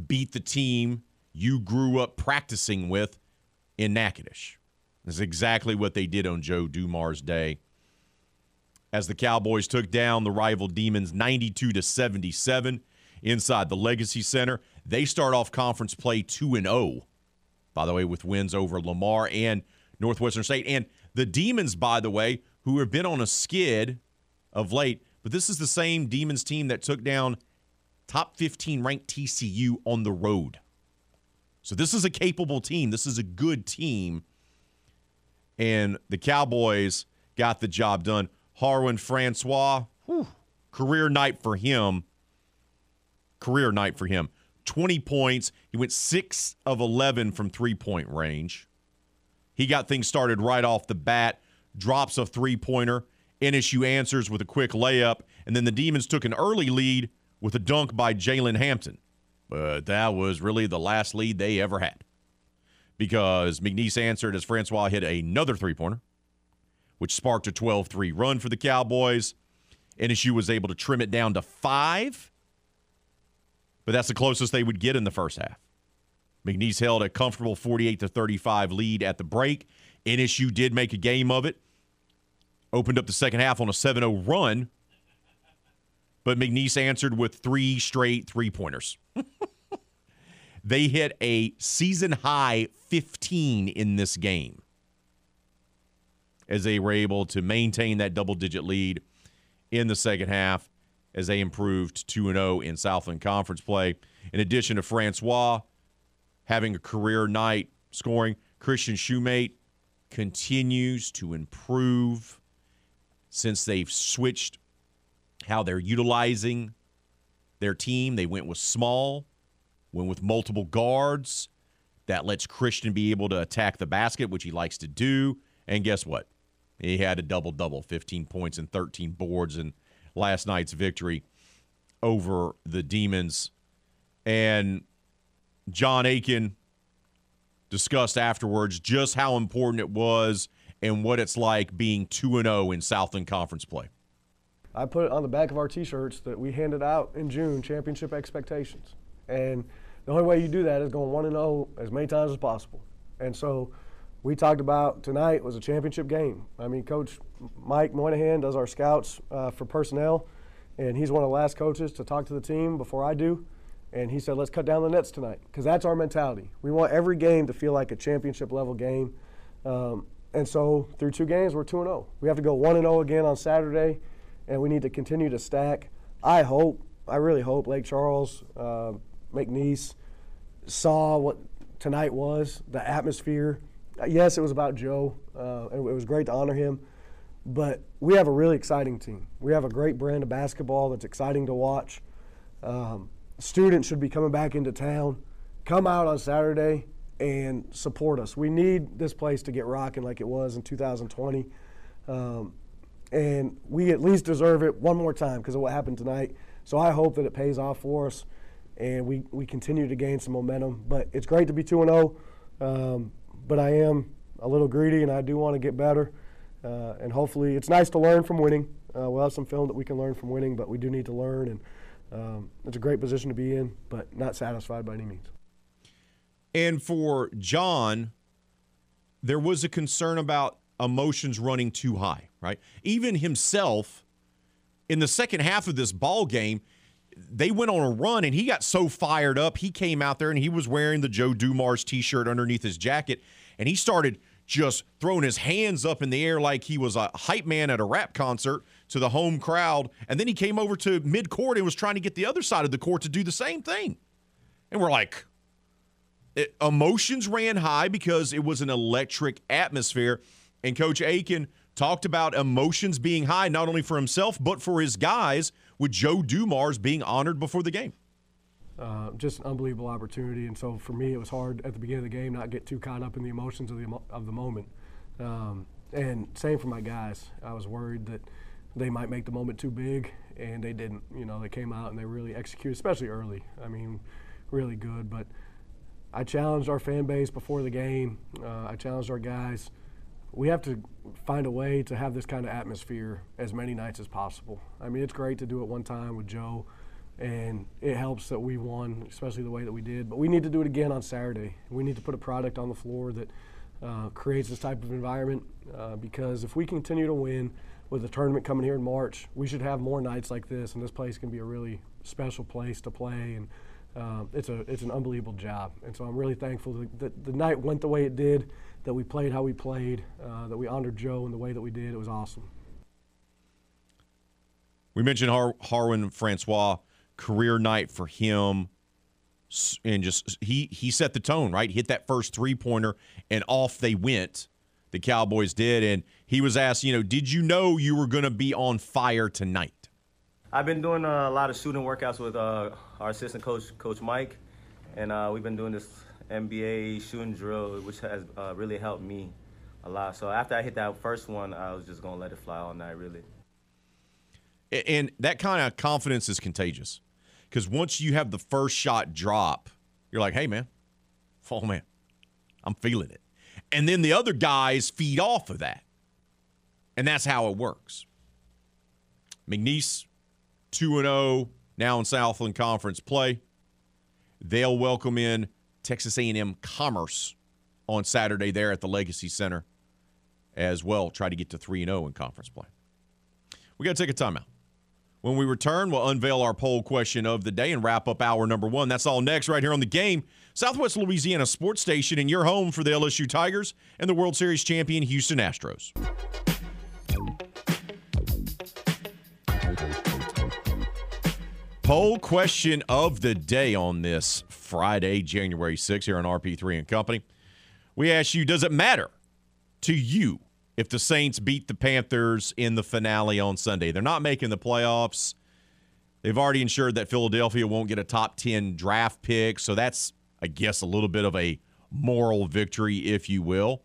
beat the team you grew up practicing with in Natchitoches. That's exactly what they did on Joe Dumars' day. As the Cowboys took down the rival Demons 92 to 77 inside the Legacy Center, they start off conference play 2 and 0. By the way, with wins over Lamar and Northwestern State and the Demons, by the way, who have been on a skid of late, but this is the same Demons team that took down top 15 ranked TCU on the road. So this is a capable team. This is a good team. And the Cowboys got the job done. Harwin Francois, whew, career night for him. Career night for him. 20 points. He went 6 of 11 from three point range. He got things started right off the bat, drops a three pointer. NSU answers with a quick layup, and then the Demons took an early lead with a dunk by Jalen Hampton. But that was really the last lead they ever had because McNeese answered as Francois hit another three pointer, which sparked a 12 3 run for the Cowboys. NSU was able to trim it down to five, but that's the closest they would get in the first half. McNeese held a comfortable 48 to 35 lead at the break. NSU did make a game of it, opened up the second half on a 7 0 run, but McNeese answered with three straight three pointers. they hit a season high 15 in this game as they were able to maintain that double digit lead in the second half as they improved 2 0 in Southland Conference play. In addition to Francois having a career night scoring, Christian Shumate continues to improve since they've switched how they're utilizing their team. They went with small, went with multiple guards. That lets Christian be able to attack the basket, which he likes to do. And guess what? He had a double double 15 points and 13 boards in last night's victory over the Demons. And John Aiken discussed afterwards just how important it was and what it's like being 2 0 in Southland Conference play. I put it on the back of our T-shirts that we handed out in June, championship expectations. And the only way you do that is going one and zero as many times as possible. And so, we talked about tonight was a championship game. I mean, Coach Mike Moynihan does our scouts uh, for personnel, and he's one of the last coaches to talk to the team before I do. And he said, let's cut down the nets tonight because that's our mentality. We want every game to feel like a championship level game. Um, and so, through two games, we're 2 and 0. We have to go 1 and 0 again on Saturday and we need to continue to stack. I hope, I really hope Lake Charles, uh, McNeese saw what tonight was, the atmosphere. Yes, it was about Joe, uh, it was great to honor him, but we have a really exciting team. We have a great brand of basketball that's exciting to watch. Um, students should be coming back into town. Come out on Saturday and support us. We need this place to get rocking like it was in 2020. Um, and we at least deserve it one more time because of what happened tonight. So I hope that it pays off for us, and we, we continue to gain some momentum. But it's great to be 2 0, um, but I am a little greedy, and I do want to get better. Uh, and hopefully, it's nice to learn from winning. Uh, we'll have some film that we can learn from winning, but we do need to learn, and um, it's a great position to be in, but not satisfied by any means. And for John, there was a concern about emotions running too high, right? Even himself in the second half of this ball game, they went on a run and he got so fired up. He came out there and he was wearing the Joe Dumars t-shirt underneath his jacket and he started just throwing his hands up in the air like he was a hype man at a rap concert to the home crowd. And then he came over to mid-court and was trying to get the other side of the court to do the same thing. And we're like, it, emotions ran high because it was an electric atmosphere. And Coach Aiken talked about emotions being high, not only for himself, but for his guys, with Joe Dumars being honored before the game. Uh, just an unbelievable opportunity. And so for me, it was hard at the beginning of the game not get too caught up in the emotions of the, of the moment. Um, and same for my guys. I was worried that they might make the moment too big, and they didn't. You know, they came out and they really executed, especially early. I mean, really good. But I challenged our fan base before the game. Uh, I challenged our guys we have to find a way to have this kind of atmosphere as many nights as possible. I mean, it's great to do it one time with Joe, and it helps that we won, especially the way that we did. But we need to do it again on Saturday. We need to put a product on the floor that uh, creates this type of environment uh, because if we continue to win with the tournament coming here in March, we should have more nights like this, and this place can be a really special place to play. And uh, it's a it's an unbelievable job. And so I'm really thankful that, the night went the way it did, that we played how we played, uh, that we honored Joe in the way that we did. It was awesome. We mentioned Har- Harwin Francois career night for him and just he he set the tone right hit that first three pointer and off they went the cowboys did and he was asked you know did you know you were going to be on fire tonight i've been doing a lot of shooting workouts with uh, our assistant coach coach mike and uh, we've been doing this nba shooting drill which has uh, really helped me a lot so after i hit that first one i was just to let it fly all night really and that kind of confidence is contagious because once you have the first shot drop, you're like, hey, man, oh, man, I'm feeling it. And then the other guys feed off of that. And that's how it works. McNeese 2 0 now in Southland Conference play. They'll welcome in Texas A&M Commerce on Saturday there at the Legacy Center as well. Try to get to 3 0 in conference play. We got to take a timeout. When we return, we'll unveil our poll question of the day and wrap up hour number one. That's all next, right here on the game. Southwest Louisiana Sports Station, and your home for the LSU Tigers and the World Series champion Houston Astros. Poll question of the day on this Friday, January 6th, here on RP3 and Company. We ask you, does it matter to you if the Saints beat the Panthers in the finale on Sunday. They're not making the playoffs. They've already ensured that Philadelphia won't get a top 10 draft pick. So that's, I guess, a little bit of a moral victory, if you will.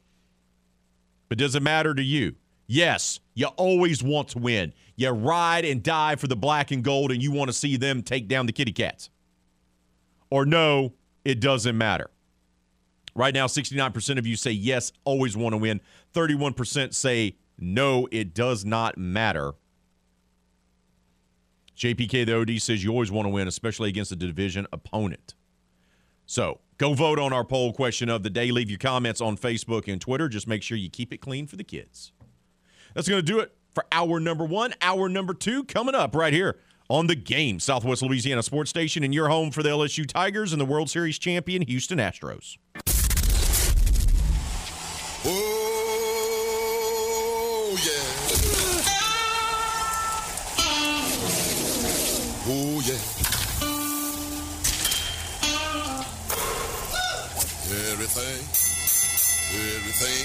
But does it matter to you? Yes, you always want to win. You ride and die for the black and gold, and you want to see them take down the kitty cats. Or no, it doesn't matter. Right now, 69% of you say yes, always want to win. 31% say no, it does not matter. JPK, the OD, says you always want to win, especially against a division opponent. So go vote on our poll question of the day. Leave your comments on Facebook and Twitter. Just make sure you keep it clean for the kids. That's going to do it for hour number one. Hour number two coming up right here on the game. Southwest Louisiana Sports Station and your home for the LSU Tigers and the World Series champion Houston Astros. Oh, yeah. Oh, yeah. Everything, everything,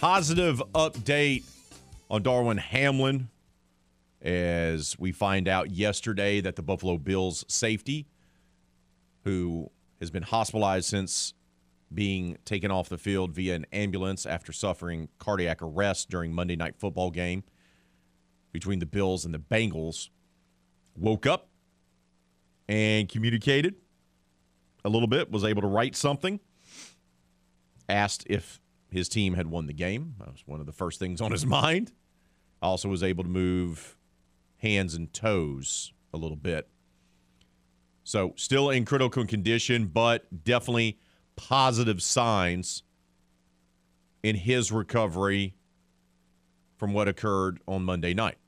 Positive update on Damar Hamlin as we find out yesterday that the Buffalo Bills safety, who has been hospitalized since being taken off the field via an ambulance after suffering cardiac arrest during Monday night football game between the Bills and the Bengals, woke up and communicated a little bit, was able to write something, asked if his team had won the game. That was one of the first things on his mind. Also was able to move hands and toes a little bit. So still in critical condition, but definitely positive signs in his recovery from what occurred on Monday night.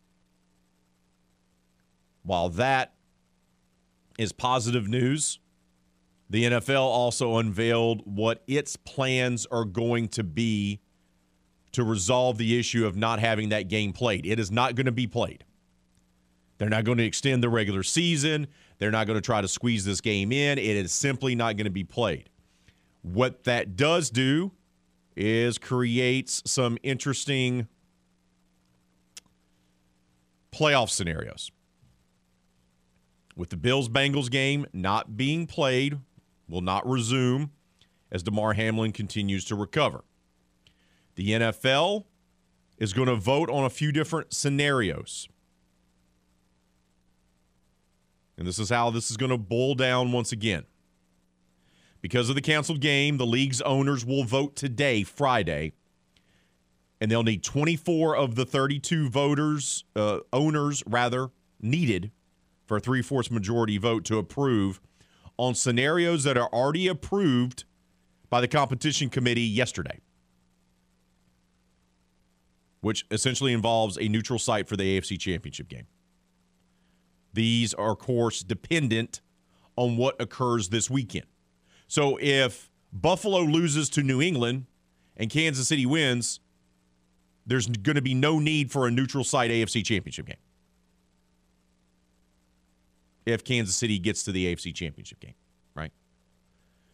While that is positive news, the NFL also unveiled what its plans are going to be to resolve the issue of not having that game played. It is not going to be played. They're not going to extend the regular season. They're not going to try to squeeze this game in. It is simply not going to be played. What that does do is creates some interesting playoff scenarios. With the Bills Bengals game not being played, will not resume as Damar Hamlin continues to recover. The NFL is going to vote on a few different scenarios. And this is how this is going to boil down once again. Because of the canceled game, the league's owners will vote today, Friday, and they'll need 24 of the 32 voters, uh, owners rather, needed for a three fourths majority vote to approve on scenarios that are already approved by the competition committee yesterday, which essentially involves a neutral site for the AFC Championship game. These are, of course, dependent on what occurs this weekend. So if Buffalo loses to New England and Kansas City wins, there's going to be no need for a neutral site AFC Championship game. If Kansas City gets to the AFC Championship game, right?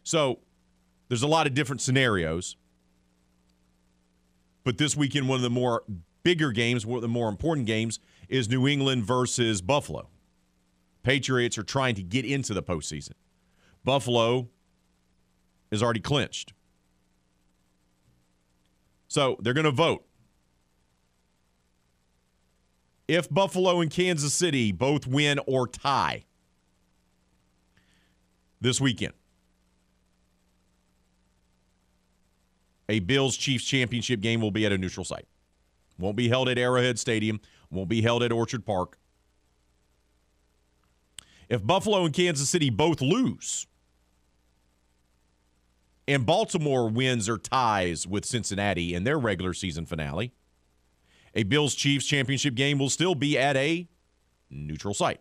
So there's a lot of different scenarios. But this weekend, one of the more bigger games, one of the more important games, is New England versus Buffalo. Patriots are trying to get into the postseason. Buffalo is already clinched. So they're going to vote. If Buffalo and Kansas City both win or tie this weekend, a Bills Chiefs championship game will be at a neutral site. Won't be held at Arrowhead Stadium, won't be held at Orchard Park. If Buffalo and Kansas City both lose, and Baltimore wins or ties with Cincinnati in their regular season finale, a Bills Chiefs championship game will still be at a neutral site.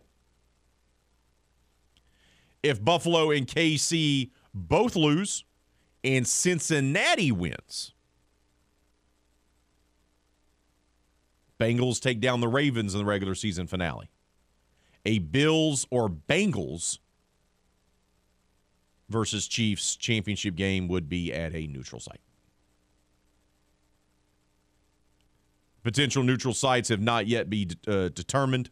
If Buffalo and KC both lose and Cincinnati wins, Bengals take down the Ravens in the regular season finale. A Bills or Bengals versus Chiefs championship game would be at a neutral site. Potential neutral sites have not yet been uh, determined.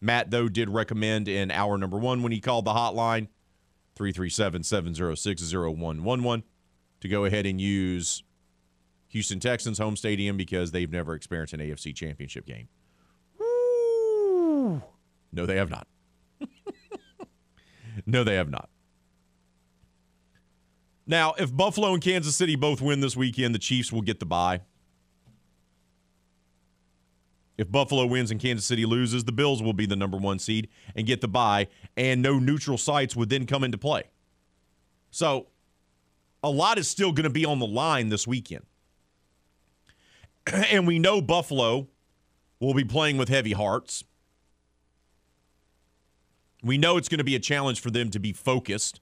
Matt, though, did recommend in hour number one when he called the hotline, 337 706 0111, to go ahead and use Houston Texans home stadium because they've never experienced an AFC championship game. Woo! No, they have not. no, they have not. Now, if Buffalo and Kansas City both win this weekend, the Chiefs will get the bye. If Buffalo wins and Kansas City loses, the Bills will be the number one seed and get the bye, and no neutral sites would then come into play. So, a lot is still going to be on the line this weekend. and we know Buffalo will be playing with heavy hearts. We know it's going to be a challenge for them to be focused.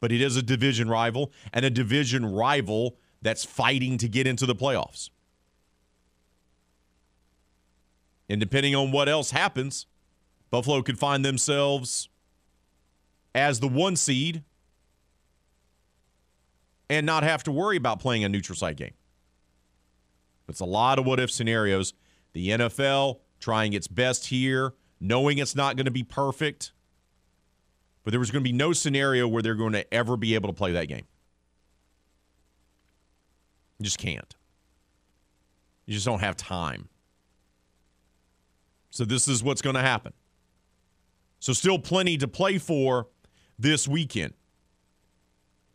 But it is a division rival and a division rival that's fighting to get into the playoffs. And depending on what else happens, Buffalo could find themselves as the one seed and not have to worry about playing a neutral site game. It's a lot of what if scenarios. The NFL trying its best here, knowing it's not going to be perfect, but there was going to be no scenario where they're going to ever be able to play that game. You just can't. You just don't have time. So this is what's going to happen. So still plenty to play for this weekend.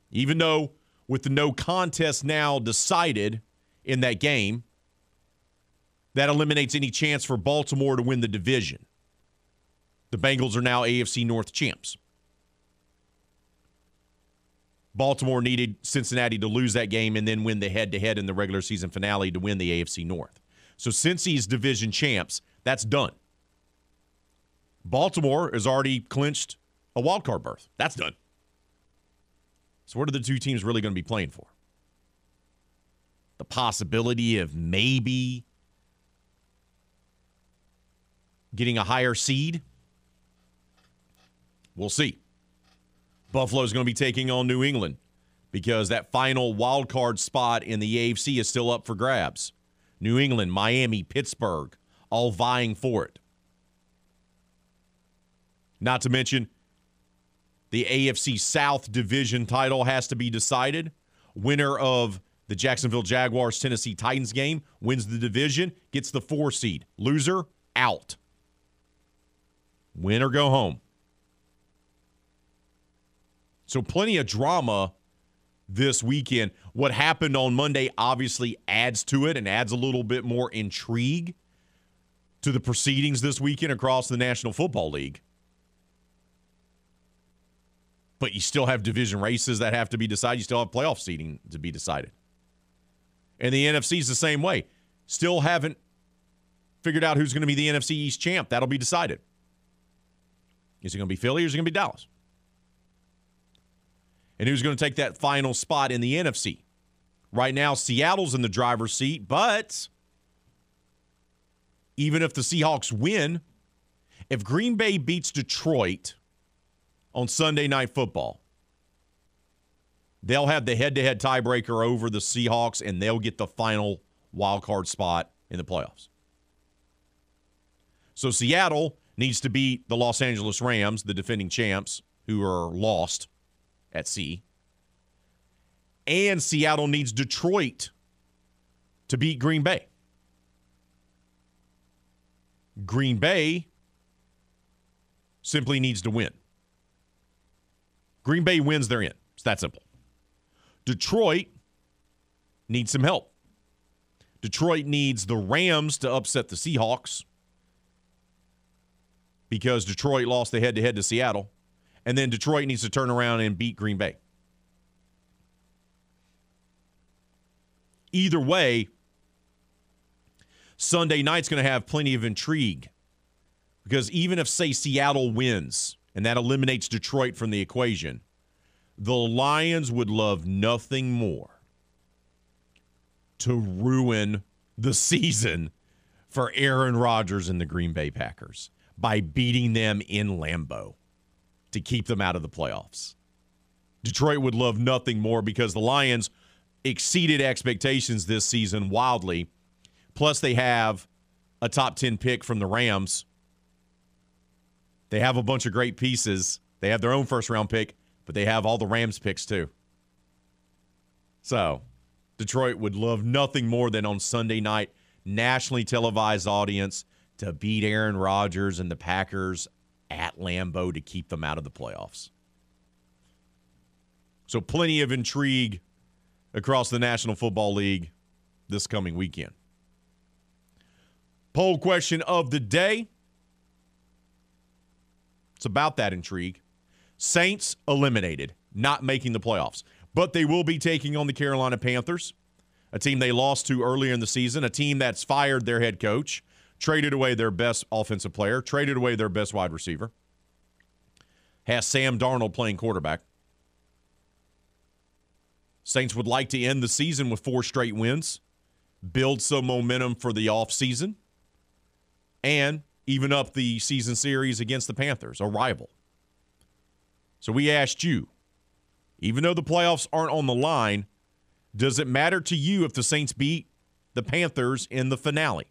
Even though with the no contest now decided in that game, that eliminates any chance for Baltimore to win the division. The Bengals are now AFC North champs. Baltimore needed Cincinnati to lose that game and then win the head to head in the regular season finale to win the AFC North. So Cincy's division champs, that's done. Baltimore has already clinched a wild card berth. That's done. So what are the two teams really going to be playing for? The possibility of maybe getting a higher seed? We'll see. Buffalo's going to be taking on New England because that final wild card spot in the AFC is still up for grabs. New England, Miami, Pittsburgh, all vying for it. Not to mention, the AFC South division title has to be decided. Winner of the Jacksonville Jaguars Tennessee Titans game wins the division, gets the four seed. Loser, out. Win or go home. So, plenty of drama this weekend. What happened on Monday obviously adds to it and adds a little bit more intrigue to the proceedings this weekend across the National Football League. But you still have division races that have to be decided. You still have playoff seeding to be decided. And the NFC is the same way. Still haven't figured out who's going to be the NFC East champ. That'll be decided. Is it going to be Philly or is it going to be Dallas? And who's going to take that final spot in the NFC? Right now, Seattle's in the driver's seat, but even if the Seahawks win, if Green Bay beats Detroit on Sunday Night Football, they'll have the head to head tiebreaker over the Seahawks and they'll get the final wild card spot in the playoffs. So Seattle needs to beat the Los Angeles Rams, the defending champs, who are lost at sea. And Seattle needs Detroit to beat Green Bay. Green Bay simply needs to win. Green Bay wins, they're in. It's that simple. Detroit needs some help. Detroit needs the Rams to upset the Seahawks because Detroit lost the head to head to Seattle. And then Detroit needs to turn around and beat Green Bay. Either way, Sunday night's going to have plenty of intrigue because even if, say, Seattle wins and that eliminates Detroit from the equation, the Lions would love nothing more to ruin the season for Aaron Rodgers and the Green Bay Packers by beating them in Lambeau to keep them out of the playoffs. Detroit would love nothing more because the Lions exceeded expectations this season wildly. Plus, they have a top 10 pick from the Rams. They have a bunch of great pieces. They have their own first round pick, but they have all the Rams picks too. So, Detroit would love nothing more than on Sunday night, nationally televised audience to beat Aaron Rodgers and the Packers at Lambeau to keep them out of the playoffs. So, plenty of intrigue across the National Football League this coming weekend. Poll question of the day. It's about that intrigue. Saints eliminated, not making the playoffs, but they will be taking on the Carolina Panthers, a team they lost to earlier in the season, a team that's fired their head coach, traded away their best offensive player, traded away their best wide receiver, has Sam Darnold playing quarterback. Saints would like to end the season with four straight wins, build some momentum for the offseason, and even up the season series against the Panthers, a rival. So we asked you, even though the playoffs aren't on the line, does it matter to you if the Saints beat the Panthers in the finale?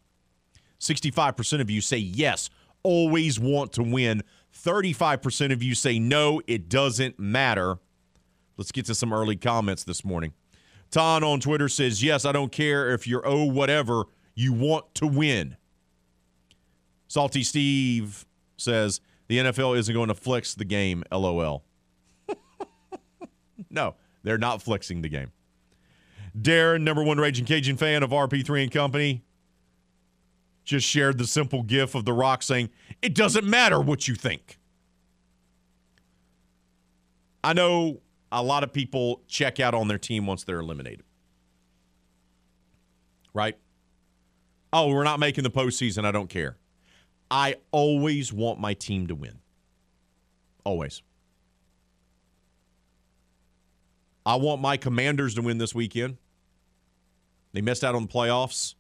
65% of you say yes, always want to win. 35% of you say no, it doesn't matter. Let's get to some early comments this morning. Ton on Twitter says, Yes, I don't care if you're oh whatever, you want to win. Salty Steve says, The NFL isn't going to flex the game, lol. no, they're not flexing the game. Darren, number one Raging Cajun fan of RP3 and Company, just shared the simple gif of The Rock saying, It doesn't matter what you think. I know a lot of people check out on their team once they're eliminated. Right? Oh, we're not making the postseason. I don't care. I always want my team to win. Always. I want my commanders to win this weekend. They missed out on the playoffs.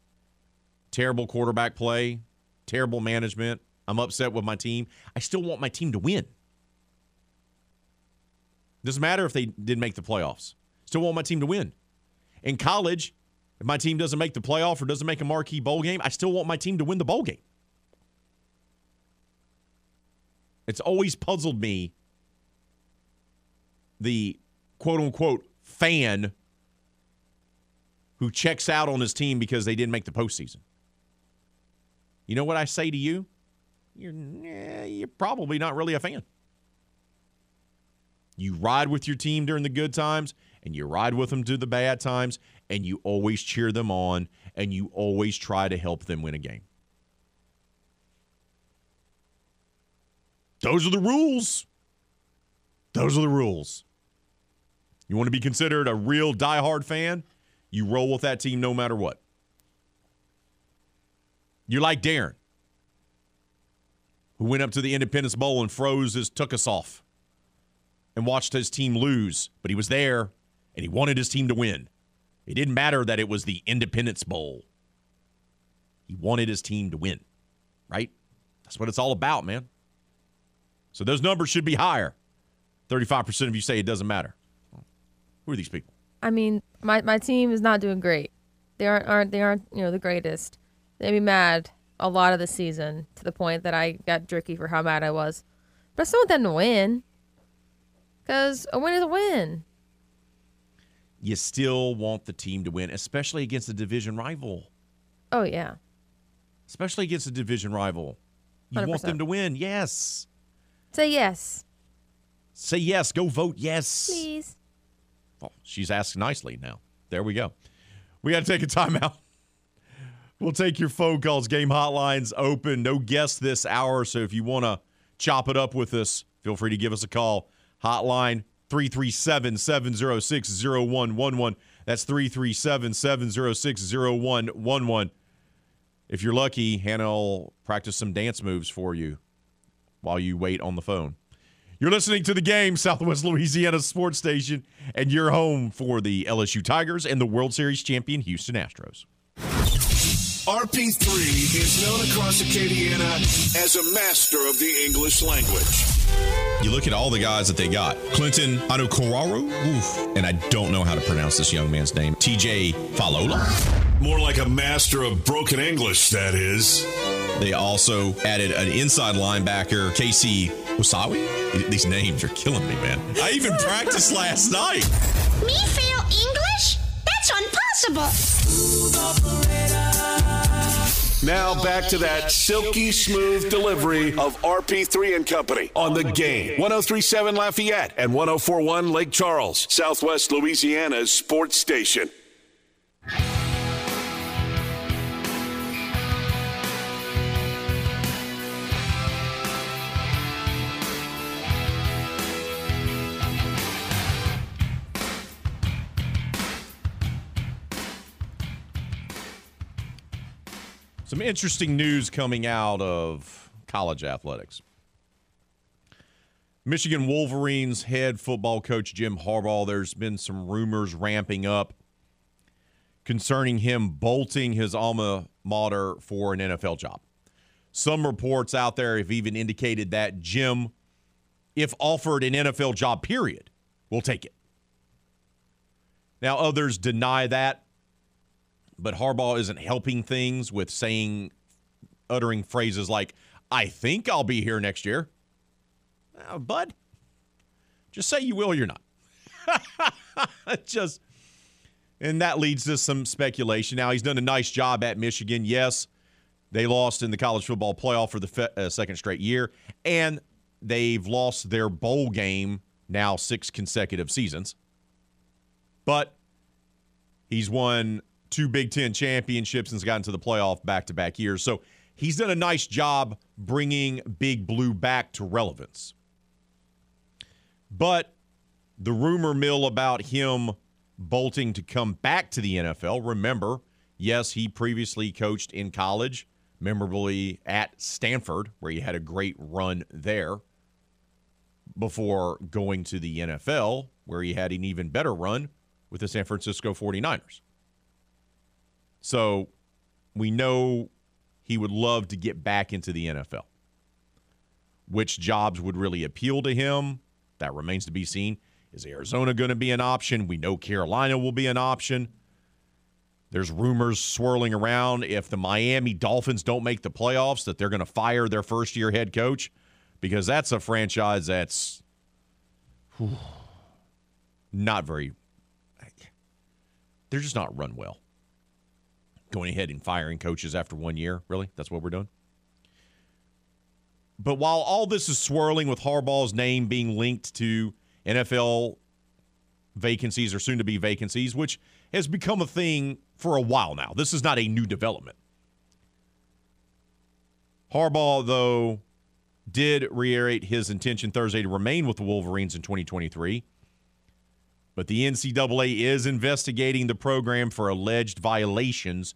Terrible quarterback play, terrible management. I'm upset with my team. I still want my team to win. Doesn't matter if they didn't make the playoffs. Still want my team to win. In college, if my team doesn't make the playoff or doesn't make a marquee bowl game, I still want my team to win the bowl game. It's always puzzled me the quote unquote fan who checks out on his team because they didn't make the postseason. You know what I say to you? You're, eh, you're probably not really a fan. You ride with your team during the good times and you ride with them through the bad times and you always cheer them on and you always try to help them win a game. Those are the rules. Those are the rules. You want to be considered a real diehard fan? You roll with that team no matter what. You're like Darren, who went up to the Independence Bowl and froze his took us off and watched his team lose, but he was there and he wanted his team to win. It didn't matter that it was the Independence Bowl. He wanted his team to win, right? That's what it's all about, man. So those numbers should be higher. 35% of you say it doesn't matter. Who are these people? I mean, my, my team is not doing great. They aren't, aren't they aren't you know the greatest. They'd be mad a lot of the season to the point that I got jerky for how mad I was. But I still want them to win. Because a win is a win. You still want the team to win, especially against a division rival. Oh yeah. Especially against a division rival. You 100%. want them to win, yes. Say yes, Say yes. Go vote yes. please. Oh, she's asked nicely now. There we go. We got to take a timeout. We'll take your phone calls. Game hotlines open. No guests this hour. So if you want to chop it up with us, feel free to give us a call. Hotline 337 706 0111. That's 337 706 0111. If you're lucky, Hannah will practice some dance moves for you while you wait on the phone. You're listening to the game, Southwest Louisiana Sports Station, and you're home for the LSU Tigers and the World Series champion Houston Astros. RP3 is known across Acadiana as a master of the English language. You look at all the guys that they got. Clinton Anukoraru, oof, and I don't know how to pronounce this young man's name. TJ Falola. More like a master of broken English, that is. They also added an inside linebacker, Casey Wasawi. These names are killing me, man. I even practiced last night. Me fail English? That's impossible. Now back to that silky smooth delivery of RP3 and Company on the game. 1037 Lafayette and 1041 Lake Charles, Southwest Louisiana's sports station. Some interesting news coming out of college athletics. Michigan Wolverines head football coach Jim Harbaugh, there's been some rumors ramping up concerning him bolting his alma mater for an NFL job. Some reports out there have even indicated that Jim, if offered an NFL job, period, will take it. Now, others deny that but Harbaugh isn't helping things with saying, uttering phrases like, I think I'll be here next year. Uh, bud, just say you will, or you're not. just, and that leads to some speculation. Now, he's done a nice job at Michigan. Yes, they lost in the college football playoff for the fe- uh, second straight year, and they've lost their bowl game now six consecutive seasons. But he's won two Big Ten championships and has gotten to the playoff back to back years. So he's done a nice job bringing Big Blue back to relevance. But the rumor mill about him bolting to come back to the NFL, remember, yes, he previously coached in college, memorably at Stanford, where he had a great run there before going to the NFL, where he had an even better run with the San Francisco 49ers. So we know he would love to get back into the NFL. Which jobs would really appeal to him? That remains to be seen. Is Arizona going to be an option? We know Carolina will be an option. There's rumors swirling around if the Miami Dolphins don't make the playoffs that they're going to fire their first year head coach. because that's a franchise that's whew, not very. They're just not run well. Going ahead and firing coaches after one year, really? That's what we're doing? But while all this is swirling with Harbaugh's name being linked to NFL vacancies or soon to be vacancies, which has become a thing for a while now, this is not a new development. Harbaugh, though, did reiterate his intention Thursday to remain with the Wolverines in 2023. But the NCAA is investigating the program for alleged violations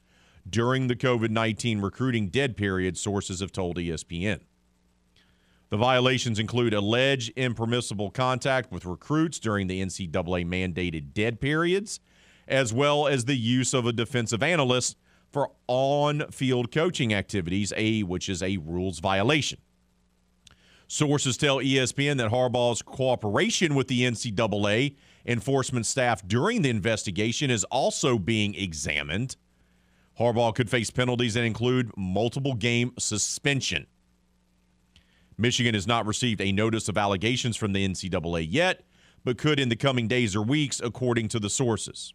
during the COVID 19 recruiting dead period, sources have told ESPN. The violations include alleged impermissible contact with recruits during the NCAA mandated dead periods, as well as the use of a defensive analyst for on field coaching activities, a which is a rules violation. Sources tell ESPN that Harbaugh's cooperation with the NCAA enforcement staff during the investigation is also being examined. Harbaugh could face penalties that include multiple game suspension. Michigan has not received a notice of allegations from the NCAA yet, but could in the coming days or weeks, according to the sources.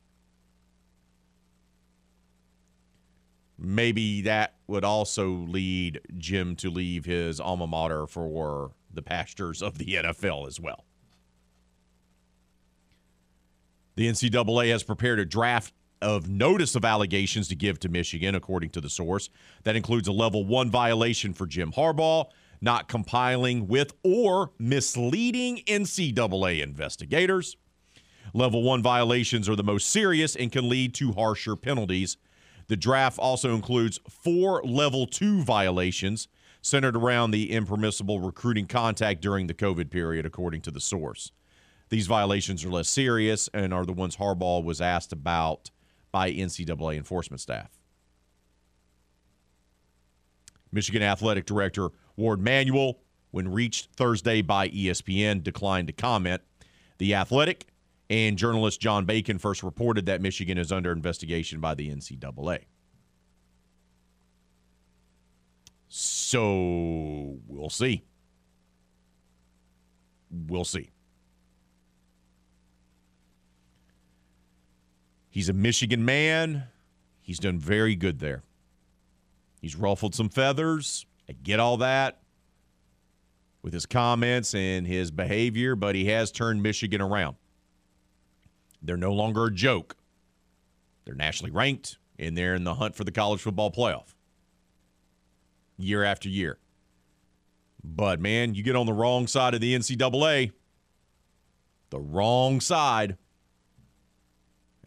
Maybe that would also lead Jim to leave his alma mater for the pastures of the NFL as well. The NCAA has prepared a draft of notice of allegations to give to Michigan, according to the source. That includes a level one violation for Jim Harbaugh, not compiling with or misleading NCAA investigators. Level one violations are the most serious and can lead to harsher penalties. The draft also includes four level two violations centered around the impermissible recruiting contact during the COVID period, according to the source. These violations are less serious and are the ones Harbaugh was asked about by NCAA enforcement staff. Michigan Athletic Director Warde Manuel, when reached Thursday by ESPN, declined to comment. The Athletic and journalist John Bacon first reported that Michigan is under investigation by the NCAA. So we'll see. We'll see. He's a Michigan man. He's done very good there. He's ruffled some feathers. I get all that with his comments and his behavior, but he has turned Michigan around. They're no longer a joke. They're nationally ranked, and they're in the hunt for the college football playoff year after year. But man, you get on the wrong side of the NCAA, the wrong side.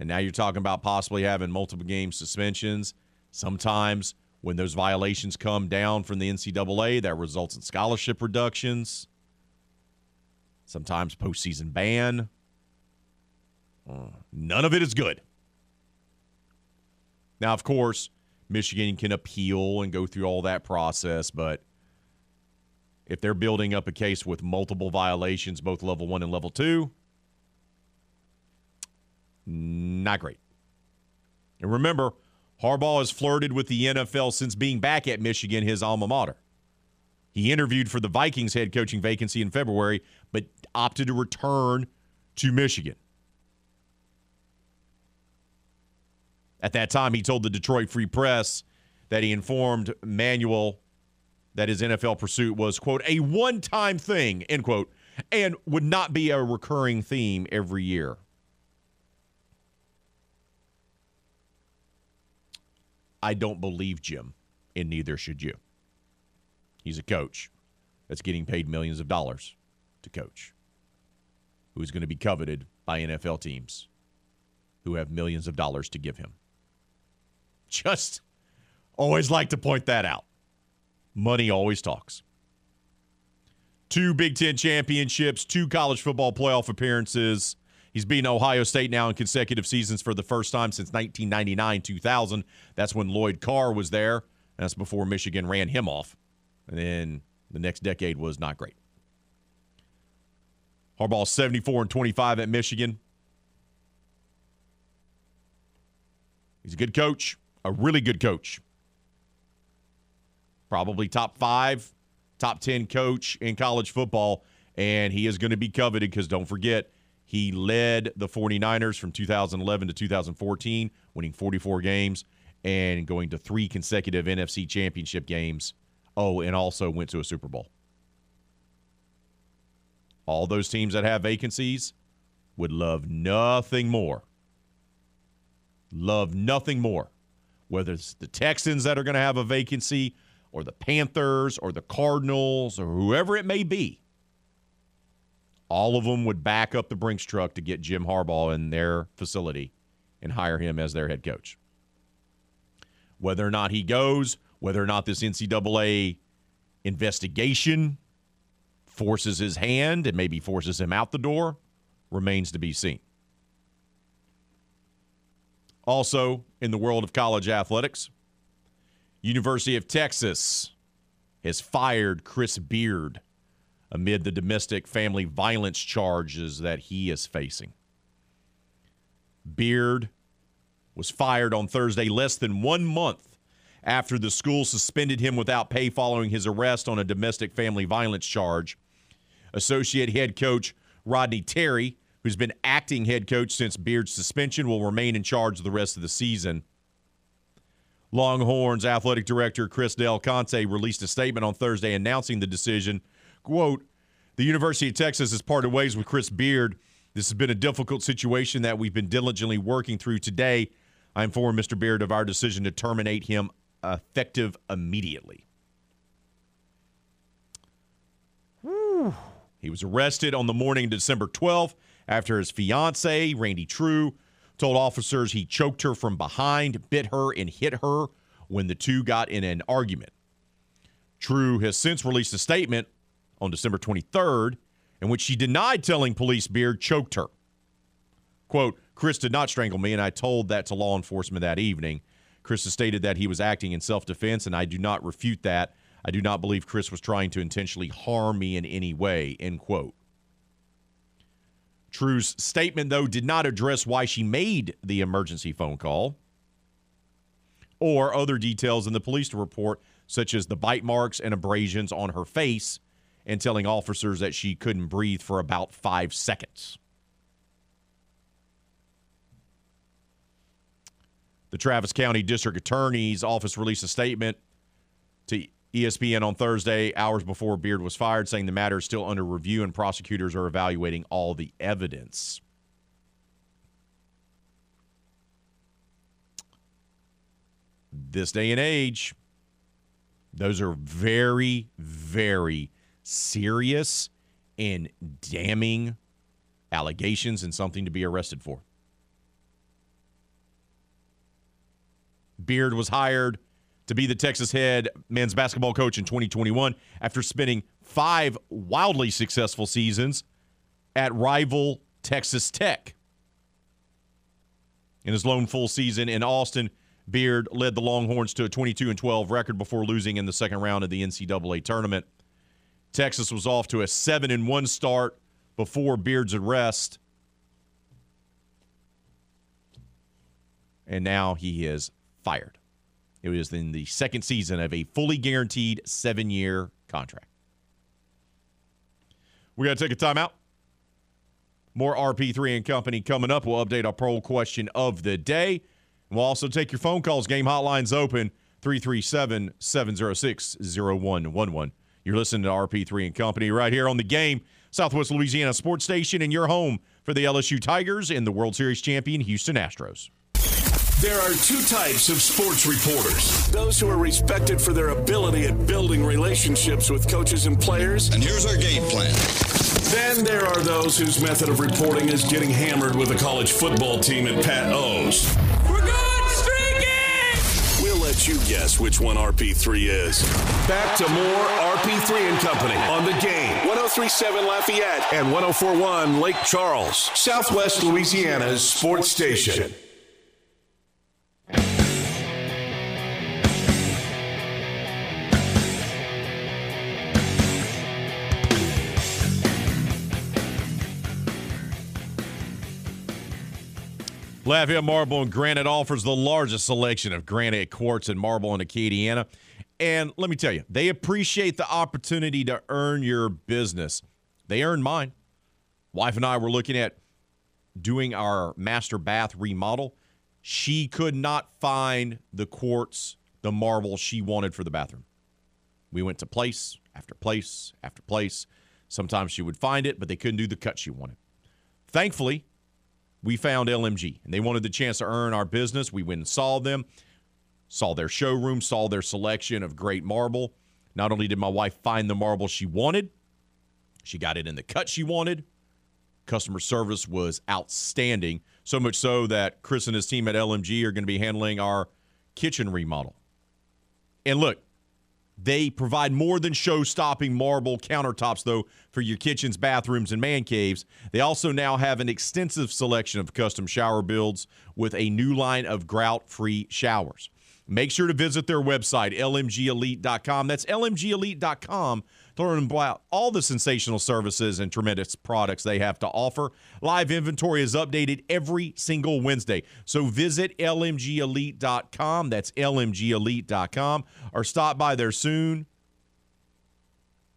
And now you're talking about possibly having multiple game suspensions. Sometimes when those violations come down from the NCAA, that results in scholarship reductions. Sometimes postseason ban. Uh, none of it is good. Now, of course, Michigan can appeal and go through all that process, but if they're building up a case with multiple violations, both level one and level two, not great. And remember, Harbaugh has flirted with the NFL since being back at Michigan, his alma mater. He interviewed for the Vikings head coaching vacancy in February, but opted to return to Michigan. At that time, he told the Detroit Free Press that he informed Manuel that his NFL pursuit was, quote, a one time thing, end quote, and would not be a recurring theme every year. I don't believe Jim, and neither should you. He's a coach that's getting paid millions of dollars to coach, who's going to be coveted by NFL teams who have millions of dollars to give him. Just always like to point that out. Money always talks. Two Big Ten championships, two college football playoff appearances. He's beaten Ohio State now in consecutive seasons for the first time since 1999 2000. That's when Lloyd Carr was there. That's before Michigan ran him off. And then the next decade was not great. Harbaugh 74 and 25 at Michigan. He's a good coach a really good coach. Probably top five top 10 coach in college football, and he is going to be coveted because don't forget, he led the 49ers from 2011 to 2014, winning 44 games and going to three consecutive NFC championship games. Oh, and also went to a Super Bowl. All those teams that have vacancies would love nothing more. Love nothing more. Whether it's the Texans that are going to have a vacancy, or the Panthers, or the Cardinals, or whoever it may be, all of them would back up the Brinks truck to get Jim Harbaugh in their facility and hire him as their head coach. Whether or not he goes, whether or not this NCAA investigation forces his hand and maybe forces him out the door remains to be seen. Also, in the world of college athletics, University of Texas has fired Chris Beard amid the domestic family violence charges that he is facing. Beard was fired on Thursday, less than one month after the school suspended him without pay following his arrest on a domestic family violence charge. Associate head coach Rodney Terry, who's been acting head coach since Beard's suspension, will remain in charge the rest of the season. Longhorns athletic director Chris Del Conte released a statement on Thursday announcing the decision. Quote, the University of Texas has parted ways with Chris Beard. This has been a difficult situation that we've been diligently working through today. I informed Mr. Beard of our decision to terminate him effective immediately. Whew. He was arrested on the morning of December 12th after his fiancee, Randi Trew, told officers he choked her from behind, bit her, and hit her when the two got in an argument. True has since released a statement on December 23rd in which she denied telling police Beard choked her. Quote, Chris did not strangle me, and I told that to law enforcement that evening. Chris has stated that he was acting in self defense, and I do not refute that. I do not believe Chris was trying to intentionally harm me in any way, end quote. Trew's statement, though, did not address why she made the emergency phone call or other details in the police report, such as the bite marks and abrasions on her face, and telling officers that she couldn't breathe for about five seconds. The Travis County District Attorney's Office released a statement to ESPN on Thursday, hours before Beard was fired, saying the matter is still under review and prosecutors are evaluating all the evidence. This day and age, those are very, very serious and damning allegations and something to be arrested for. Beard was hired to be the Texas head men's basketball coach in 2021 after spending five wildly successful seasons at rival Texas Tech. In his lone full season in Austin, Beard led the Longhorns to a 22 and 12 record before losing in the second round of the NCAA tournament. Texas was off to a 7 and 1 start before Beard's arrest. And now he is fired. It was in the second season of a fully guaranteed seven year contract. We got to take a timeout. More RP3 and Company coming up. We'll update our poll question of the day. We'll also take your phone calls. Game hotlines open 337 706 0111. You're listening to RP3 and Company right here on the game, Southwest Louisiana Sports Station, and your home for the LSU Tigers and the World Series champion Houston Astros. There are two types of sports reporters those who are respected for their ability at building relationships with coaches and players. And here's our game plan. Then there are those whose method of reporting is getting hammered with a college football team at Pat O's. You guess which one RP3 is. Back to more RP3 and Company on the game. 1037 Lafayette and 1041 Lake Charles, Southwest Louisiana's sports station. Lafayette Marble and Granite offers the largest selection of granite quartz and marble in Acadiana. And let me tell you, they appreciate the opportunity to earn your business. They earned mine. Wife and I were looking at doing our master bath remodel. She could not find the quartz, the marble she wanted for the bathroom. We went to place after place after place. Sometimes she would find it, but they couldn't do the cut she wanted. Thankfully, we found LMG and they wanted the chance to earn our business. We went and saw them, saw their showroom, saw their selection of great marble. Not only did my wife find the marble she wanted, she got it in the cut she wanted. Customer service was outstanding, so much so that Chris and his team at LMG are going to be handling our kitchen remodel. And look, they provide more than show stopping marble countertops, though, for your kitchens, bathrooms, and man caves. They also now have an extensive selection of custom shower builds with a new line of grout free showers. Make sure to visit their website, lmgelite.com. That's lmgelite.com to learn about all the sensational services and tremendous products they have to offer. Live inventory is updated every single Wednesday. So visit lmgelite.com. That's lmgelite.com or stop by there soon.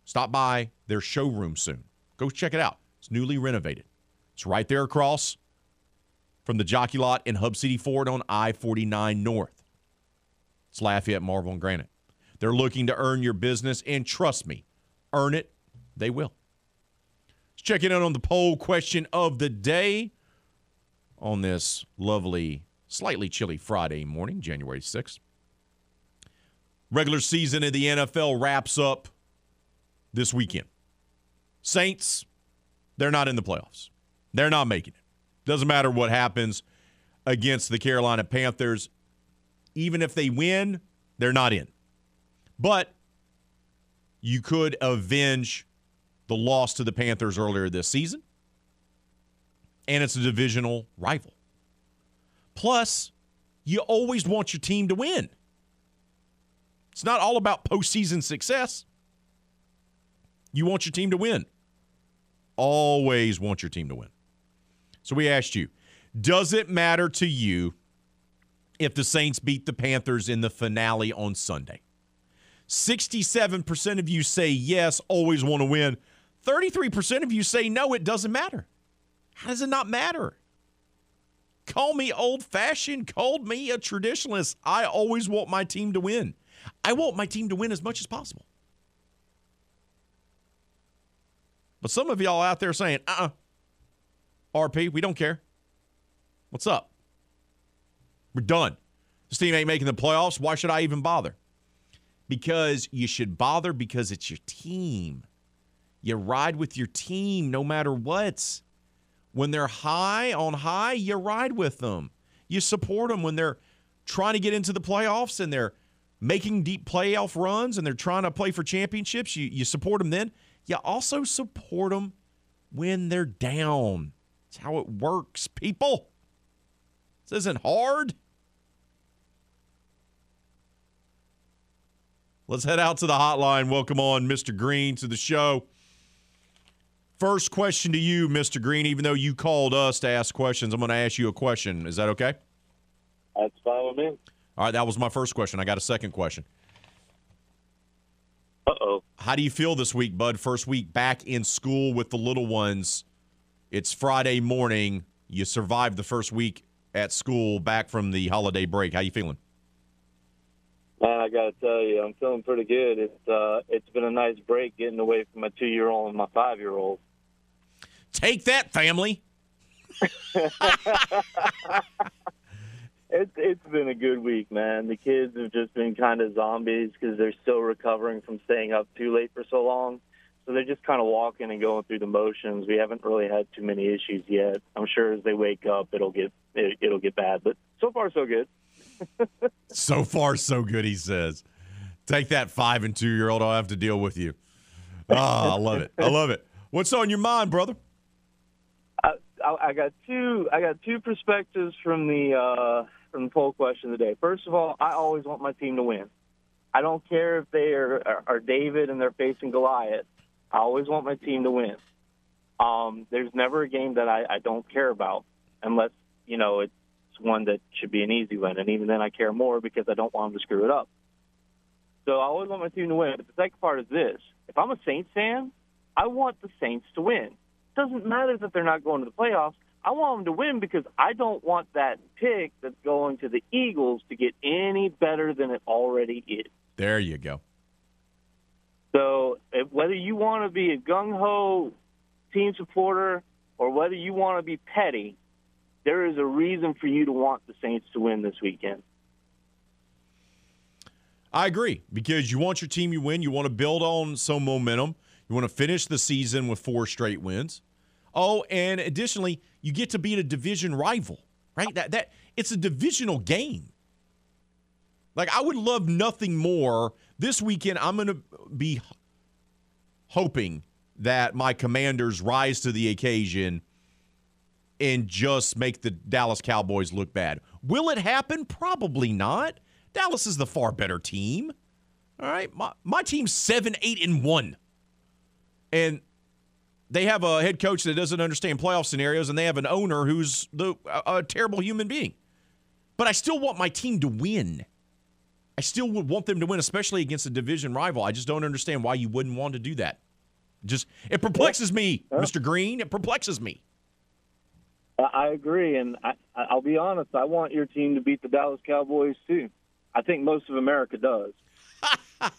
Stop by their showroom soon. Go check it out. It's newly renovated. It's right there across from the Jockey Lot in Hub City Ford on I 49 North. It's Lafayette Marble and Granite. They're looking to earn your business, and trust me, earn it, they will. Let's check in on the poll question of the day on this lovely, slightly chilly Friday morning, January 6th. Regular season of the NFL wraps up this weekend. Saints, they're not in the playoffs. They're not making it. Doesn't matter what happens against the Carolina Panthers. Even if they win, they're not in. But you could avenge the loss to the Panthers earlier this season. And it's a divisional rival. Plus, you always want your team to win. It's not all about postseason success. You want your team to win. Always want your team to win. So we asked you Does it matter to you if the Saints beat the Panthers in the finale on Sunday? 67% of you say yes, always want to win. 33% of you say no, it doesn't matter. How does it not matter? Call me old fashioned, call me a traditionalist. I always want my team to win. I want my team to win as much as possible. But some of y'all out there saying, uh uh RP, we don't care. What's up? We're done. This team ain't making the playoffs. Why should I even bother? Because you should bother because it's your team. You ride with your team no matter what. When they're high on high, you ride with them. You support them when they're trying to get into the playoffs and they're making deep playoff runs and they're trying to play for championships. You, you support them then. You also support them when they're down. That's how it works, people. This isn't hard. Let's head out to the hotline. Welcome on Mr. Green to the show. First question to you, Mr. Green. Even though you called us to ask questions, I'm going to ask you a question. Is that okay? That's fine with me. All right, that was my first question. I got a second question. Uh oh. How do you feel this week, bud? First week back in school with the little ones. It's Friday morning. You survived the first week at school back from the holiday break. How you feeling? Man, I got to tell you, I'm feeling pretty good. It's uh, it's been a nice break getting away from my two year old and my five year old. Take that, family. It's it's been a good week, man. The kids have just been kind of zombies because they're still recovering from staying up too late for so long. So they're just kind of walking and going through the motions. We haven't really had too many issues yet. I'm sure as they wake up, it'll get it, it'll get bad. But so far, so good. So far, so good. He says, "Take that five and two year old. I'll have to deal with you." Ah, I love it. I love it. What's on your mind, brother? I, I, I got two. I got two perspectives from the uh, from the poll question today. First of all, I always want my team to win. I don't care if they are, are, are David and they're facing Goliath. I always want my team to win. Um, there's never a game that I, I don't care about unless you know it's one that should be an easy win, and even then I care more because I don't want them to screw it up. So I always want my team to win. But the second part is this: if I'm a Saints fan, I want the Saints to win. It doesn't matter that they're not going to the playoffs. I want them to win because I don't want that pick that's going to the Eagles to get any better than it already is. There you go. So if, whether you want to be a gung ho team supporter or whether you want to be petty, there is a reason for you to want the Saints to win this weekend. I agree because you want your team to win. You want to build on some momentum. You want to finish the season with four straight wins. Oh, and additionally, you get to beat a division rival, right? That that it's a divisional game. Like I would love nothing more this weekend. I'm going to be hoping that my commanders rise to the occasion and just make the Dallas Cowboys look bad. Will it happen? Probably not. Dallas is the far better team. All right. My, my team's 7 8 and 1. And they have a head coach that doesn't understand playoff scenarios, and they have an owner who's the, a, a terrible human being. But I still want my team to win. I still would want them to win, especially against a division rival. I just don't understand why you wouldn't want to do that. Just it perplexes me, Mr. Green. It perplexes me. I agree, and I, I'll be honest. I want your team to beat the Dallas Cowboys too. I think most of America does.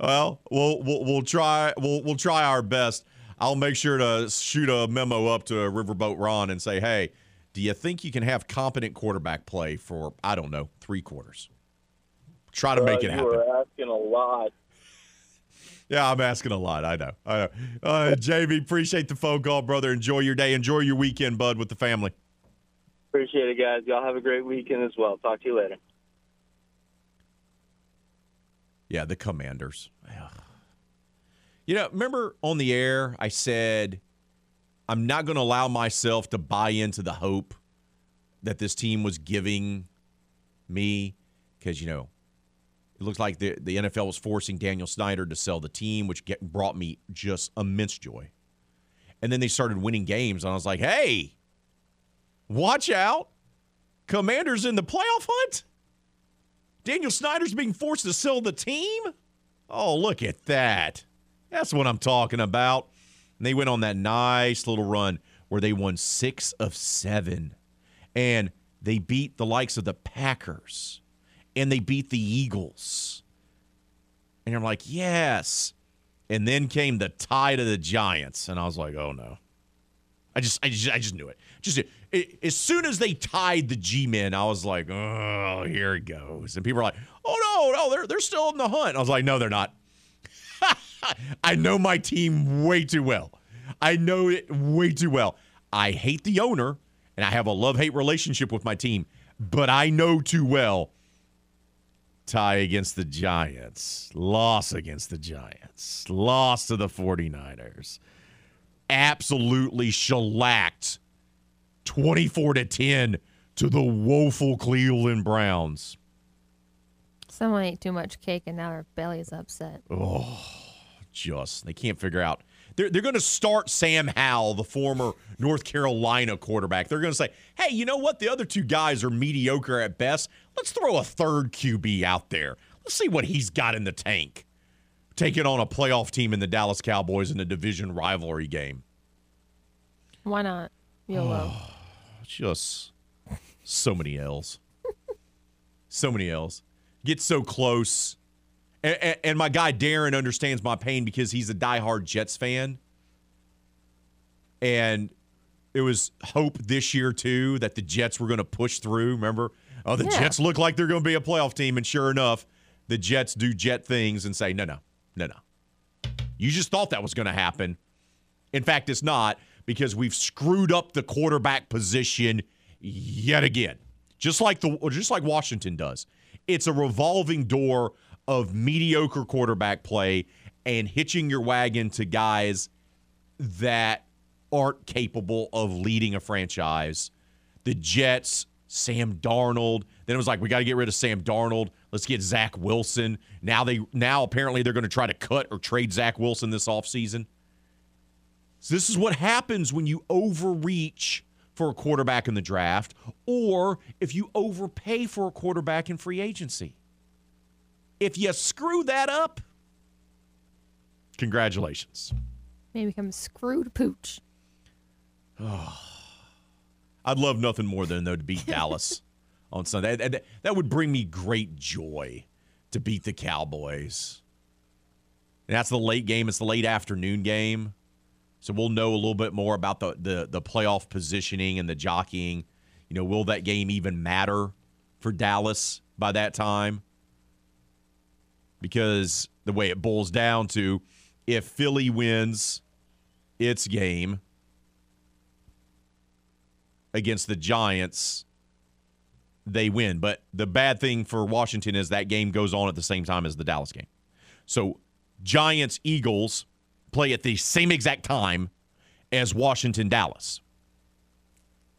well, we'll we'll we'll try we'll we'll try our best. I'll make sure to shoot a memo up to Riverboat Ron and say, "Hey, do you think you can have competent quarterback play for I don't know three quarters? Try to make uh, it happen." You are asking a lot. Yeah, I'm asking a lot. I know. I know. Uh, JV, appreciate the phone call, brother. Enjoy your day. Enjoy your weekend, bud, with the family. Appreciate it, guys. Y'all have a great weekend as well. Talk to you later. Yeah, the Commanders. You know, remember on the air, I said I'm not going to allow myself to buy into the hope that this team was giving me because, you know, it looks like the, the NFL was forcing Daniel Snyder to sell the team, which get, brought me just immense joy. And then they started winning games, and I was like, hey, watch out. Commanders in the playoff hunt? Daniel Snyder's being forced to sell the team? Oh, look at that. That's what I'm talking about. And they went on that nice little run where they won six of seven. And they beat the likes of the Packers and they beat the Eagles. And I'm like, yes. And then came the tide of the Giants. And I was like, oh no. I just, I just, I just knew it. Just it, as soon as they tied the G-men, I was like, oh, here it goes. And people are like, oh no, no, they're they're still in the hunt. I was like, no, they're not. I know my team way too well. I know it way too well. I hate the owner, and I have a love-hate relationship with my team, but I know too well. Tie against the Giants, loss against the Giants, loss to the 49ers. Absolutely shellacked 24 to 10 to the woeful Cleveland Browns. Someone ate too much cake and now their belly's upset. Oh, just they can't figure out. They're, they're going to start Sam Howell, the former North Carolina quarterback. They're going to say, hey, you know what? The other two guys are mediocre at best. Let's throw a third QB out there. Let's see what he's got in the tank. Taking on a playoff team in the Dallas Cowboys in a division rivalry game. Why not? YOLO. Oh, just so many L's. so many L's. Get so close. And, and, and, my guy Darren understands my pain because he's a diehard Jets fan. And it was hope this year, too, that the Jets were going to push through. Remember? Oh, the yeah. Jets look like they're going to be a playoff team. And sure enough, the Jets do Jet things and say, no, no, no, no. You just thought that was going to happen. In fact, it's not because we've screwed up the quarterback position yet again. Just like the just like Washington does. It's a revolving door of mediocre quarterback play and hitching your wagon to guys that aren't capable of leading a franchise. The Jets, Sam Darnold. Then it was like we got to get rid of Sam Darnold. Let's get Zach Wilson. Now they now apparently they're going to try to cut or trade Zach Wilson this offseason. So this is what happens when you overreach for a quarterback in the draft or if you overpay for a quarterback in free agency. If you screw that up, congratulations. Maybe become screwed pooch. Oh, I'd love nothing more than though to beat Dallas on Sunday. That, that would bring me great joy to beat the Cowboys. And that's the late game. It's the late afternoon game. So we'll know a little bit more about the, the, the playoff positioning and the jockeying. You know, will that game even matter for Dallas by that time? Because the way it boils down to if Philly wins its game against the Giants, they win. But the bad thing for Washington is that game goes on at the same time as the Dallas game. So Giants Eagles play at the same exact time as Washington Dallas.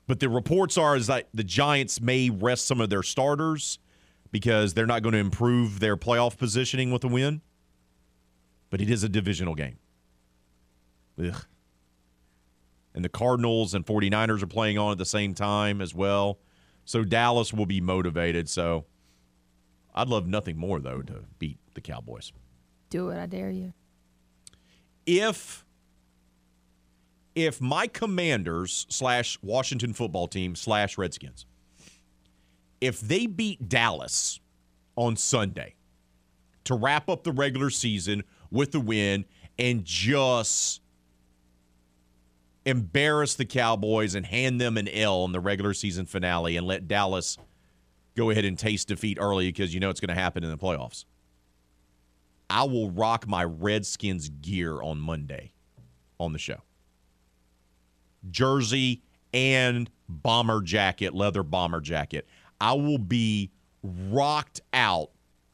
But the reports are is that the Giants may rest some of their starters because they're not going to improve their playoff positioning with a win. But it is a divisional game. Ugh. And the Cardinals and 49ers are playing on at the same time as well. So Dallas will be motivated. So I'd love nothing more, though, to beat the Cowboys. Do it. I dare you. If if my commanders slash Washington football team slash Redskins, if they beat Dallas on Sunday to wrap up the regular season with the win and just embarrass the Cowboys and hand them an L in the regular season finale and let Dallas go ahead and taste defeat early because you know it's going to happen in the playoffs. I will rock my Redskins gear on Monday on the show. Jersey and bomber jacket, leather bomber jacket. I will be rocked out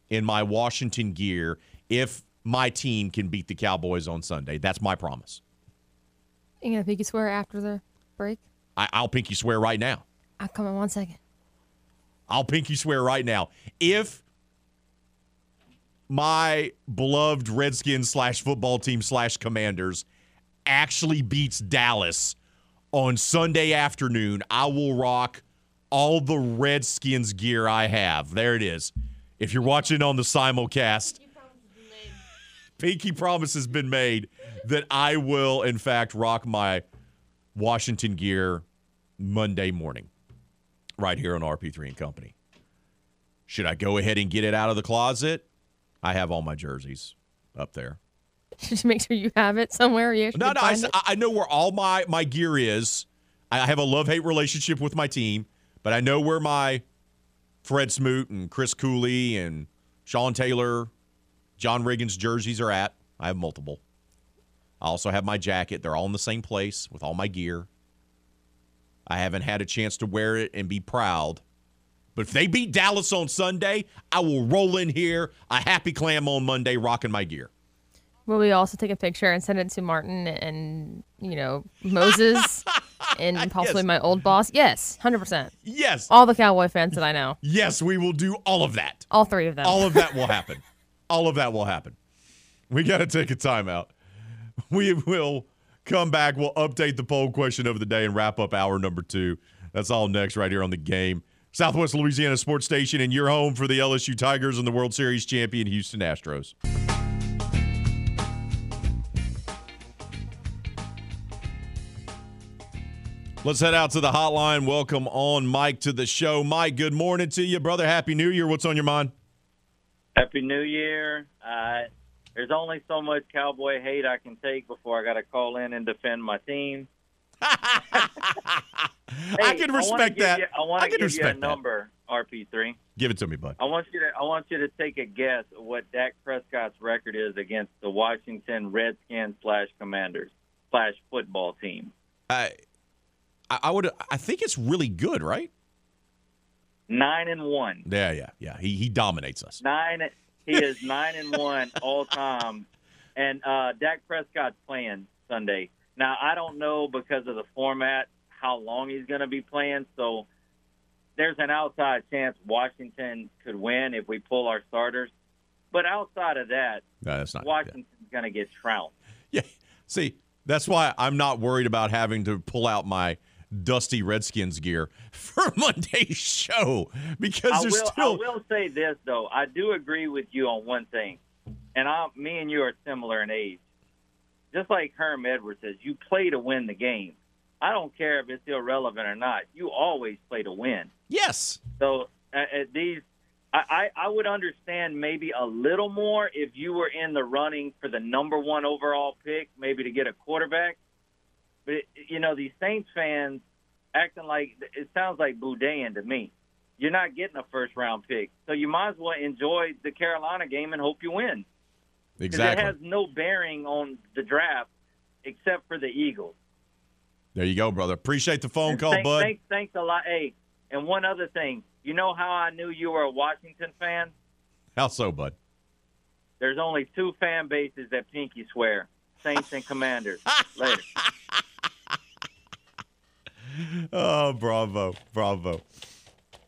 in my Washington gear if my team can beat the Cowboys on Sunday. That's my promise. You gonna pinky swear after the break? I, I'll pinky swear right now. I'll come in one second. I'll pinky swear right now. If my beloved Redskins slash football team slash commanders actually beats Dallas on Sunday afternoon, I will rock all the Redskins gear I have. There it is. If you're watching on the simulcast, pinky promise has been made that I will, in fact, rock my Washington gear Monday morning right here on RP3 and Company. Should I go ahead and get it out of the closet? I have all my jerseys up there. Just make sure you have it somewhere. You no, no, I, I, know where all my my gear is. I have a love hate relationship with my team, but I know where my Fred Smoot and Chris Cooley and Sean Taylor, John Riggins jerseys are at. I have multiple. I also have my jacket. They're all in the same place with all my gear. I haven't had a chance to wear it and be proud. But if they beat Dallas on Sunday, I will roll in here a happy clam on Monday rocking my gear. Will we also take a picture and send it to Martin and, you know, Moses and possibly Yes. my old boss? Yes, 100%. Yes. All the Cowboy fans that I know. Yes, we will do all of that. All three of them. All of that will happen. all of that will happen. We got to take a timeout. We will come back. We'll update the poll question of the day and wrap up hour number two. That's all next, right here on the game. Southwest Louisiana Sports Station, and your home for the LSU Tigers and the World Series champion Houston Astros. Let's head out to the hotline. Welcome on Mike to the show. Mike, good morning to you, brother. Happy New Year. What's on your mind? Happy New Year. Uh, there's only so much cowboy hate I can take before I got to call in and defend my team. I can respect give that. You, I want to give you respect a that. number, RP3. Give it to me, bud. I want you to I want you to take a guess at what Dak Prescott's record is against the Washington Redskins slash Commanders slash football team. I, I I would. I think it's really good, right? Nine and one. Yeah, yeah, yeah. He he dominates us. Nine. He is nine and one all time, and uh, Dak Prescott's playing Sunday. Now I don't know because of the format how long he's going to be playing. So there's an outside chance Washington could win if we pull our starters. But outside of that, No, that's not. Washington's going to get trounced. Yeah. See, that's why I'm not worried about having to pull out my dusty Redskins gear for Monday's show because I there's will, still. I will say this though. I do agree with you on one thing, and I, me and you are similar in age. Just like Herm Edwards says, you play to win the game. I don't care if it's irrelevant or not. You always play to win. Yes. So uh, uh, these, I, I would understand maybe a little more if you were in the running for the number one overall pick, maybe to get a quarterback. But you know, these Saints fans acting like it sounds like Boudin to me. You're not getting a first round pick, so you might as well enjoy the Carolina game and hope you win. Exactly. It has no bearing on the draft except for the Eagles. There you go, brother. Appreciate the phone call, thanks, bud. Thanks, thanks a lot. Hey, and one other thing. You know how I knew you were a Washington fan? How so, bud? There's only two fan bases that pinky swear: Saints and Commanders. Later. Oh, bravo, bravo.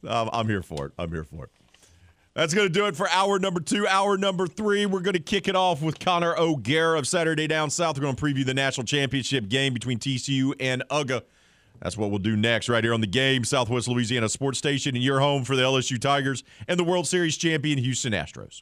Um, I'm here for it. I'm here for it. That's going to do it for hour number two. Hour number three, we're going to kick it off with Connor O'Gara of Saturday Down South. We're going to preview the national championship game between TCU and UGA. That's what we'll do next, right here on the game, Southwest Louisiana Sports Station, and your home for the LSU Tigers and the World Series champion Houston Astros.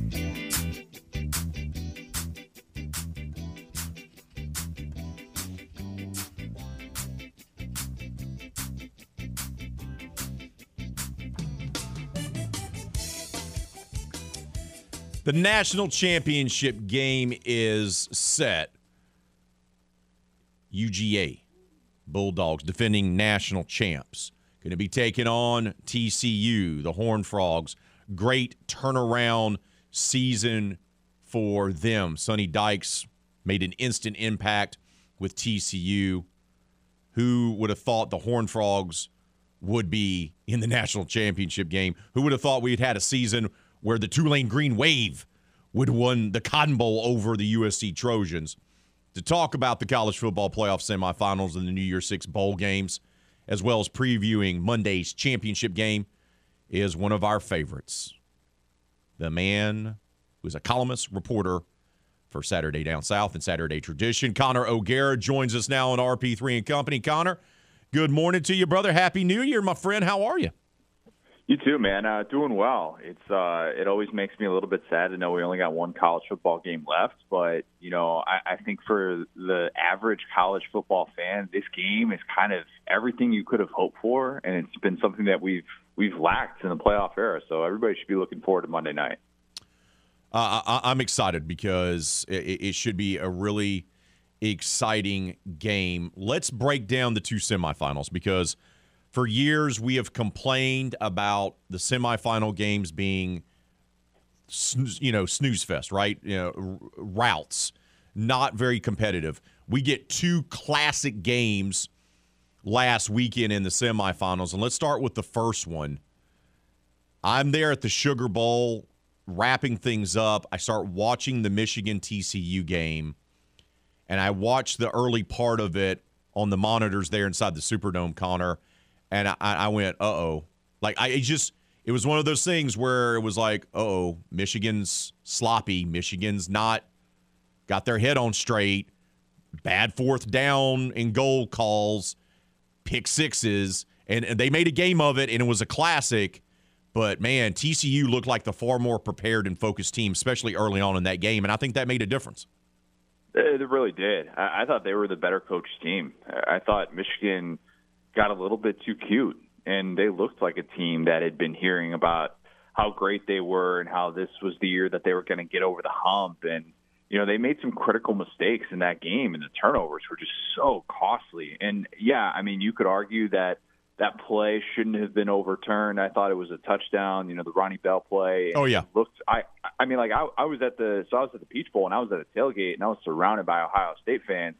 The national championship game is set. UGA Bulldogs defending national champs. Going to be taking on TCU, the Horned Frogs. Great turnaround season for them. Sonny Dykes made an instant impact with TCU. Who would have thought the Horned Frogs would be in the national championship game? Who would have thought we'd had a season where the Tulane Green Wave would win the Cotton Bowl over the USC Trojans? To talk about the college football playoff semifinals and the New Year's Six bowl games, as well as previewing Monday's championship game, is one of our favorites. The man who is a columnist, reporter for Saturday Down South and Saturday Tradition. Connor O'Gara joins us now on RP3 and Company. Connor, good morning to you, brother. Happy New Year, my friend. How are you? You too, man. Uh, doing well. It's uh, it always makes me a little bit sad to know we only got one college football game left. But you know, I, I think for the average college football fan, this game is kind of everything you could have hoped for, and it's been something that we've we've lacked in the playoff era. So everybody should be looking forward to Monday night. Uh, I, I'm excited because it, it should be a really exciting game. Let's break down the two semifinals because for years we have complained about the semifinal games being, you know, snooze fest, right? You know, routes, not very competitive. We get two classic games last weekend in the semifinals, and let's start with the first one. I'm there at the Sugar Bowl wrapping things up. I start watching the Michigan TCU game, and I watch the early part of it on the monitors there inside the Superdome, Connor. And I, I went, uh oh. Like, I it just, it was one of those things where it was like, uh oh, Michigan's sloppy. Michigan's not got their head on straight. Bad fourth down and goal calls, pick sixes. And, and they made a game of it, and it was a classic. But man, TCU looked like the far more prepared and focused team, especially early on in that game, and I think that made a difference. It really did. I, I thought they were the better coached team. I thought Michigan got a little bit too cute, and they looked like a team that had been hearing about how great they were and how this was the year that they were going to get over the hump. And you know, they made some critical mistakes in that game, and the turnovers were just so costly. And yeah, I mean, you could argue that that play shouldn't have been overturned. I thought it was a touchdown. You know, the Ronnie Bell play. Oh yeah. Looked. I. I mean, like I, I was at the. So I was at the Peach Bowl and I was at a tailgate and I was surrounded by Ohio State fans,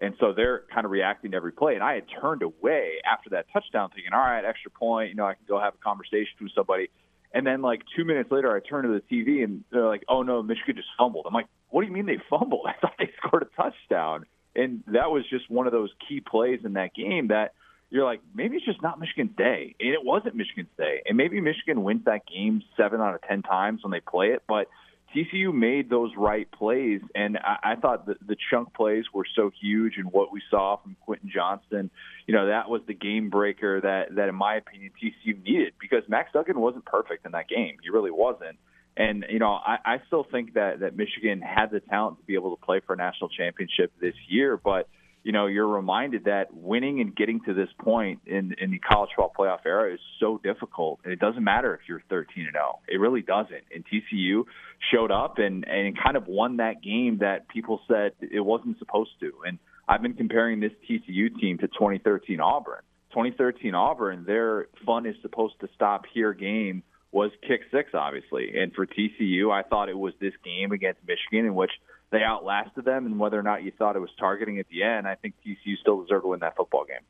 and so they're kind of reacting to every play. And I had turned away after that touchdown, thinking, all right, extra point. You know, I can go have a conversation with somebody. And then like two minutes later, I turn to the TV and they're like, "Oh no, Michigan just fumbled." I'm like, "What do you mean they fumbled? I thought they scored a touchdown." And that was just one of those key plays in that game that you're like, maybe it's just not Michigan's day. And it wasn't Michigan's day. And maybe Michigan wins that game seven out of 10 times when they play it. But TCU made those right plays. And I, I thought the, the chunk plays were so huge. And what we saw from Quentin Johnston, you know, that was the game breaker that, that in my opinion, TCU needed because Max Duggan wasn't perfect in that game. He really wasn't. And you know, I, I still think that that Michigan had the talent to be able to play for a national championship this year, but you know, you're reminded that winning and getting to this point in, in the college football playoff era is so difficult. And it doesn't matter if you're 13 and 0. It really doesn't. And TCU showed up and, and kind of won that game that people said it wasn't supposed to. And I've been comparing this TCU team to 2013 Auburn. 2013 Auburn, their fun is supposed to stop here game was kick six, obviously. And for TCU, I thought it was this game against Michigan in which they outlasted them, and whether or not you thought it was targeting at the end, I think TCU still deserved to win that football game.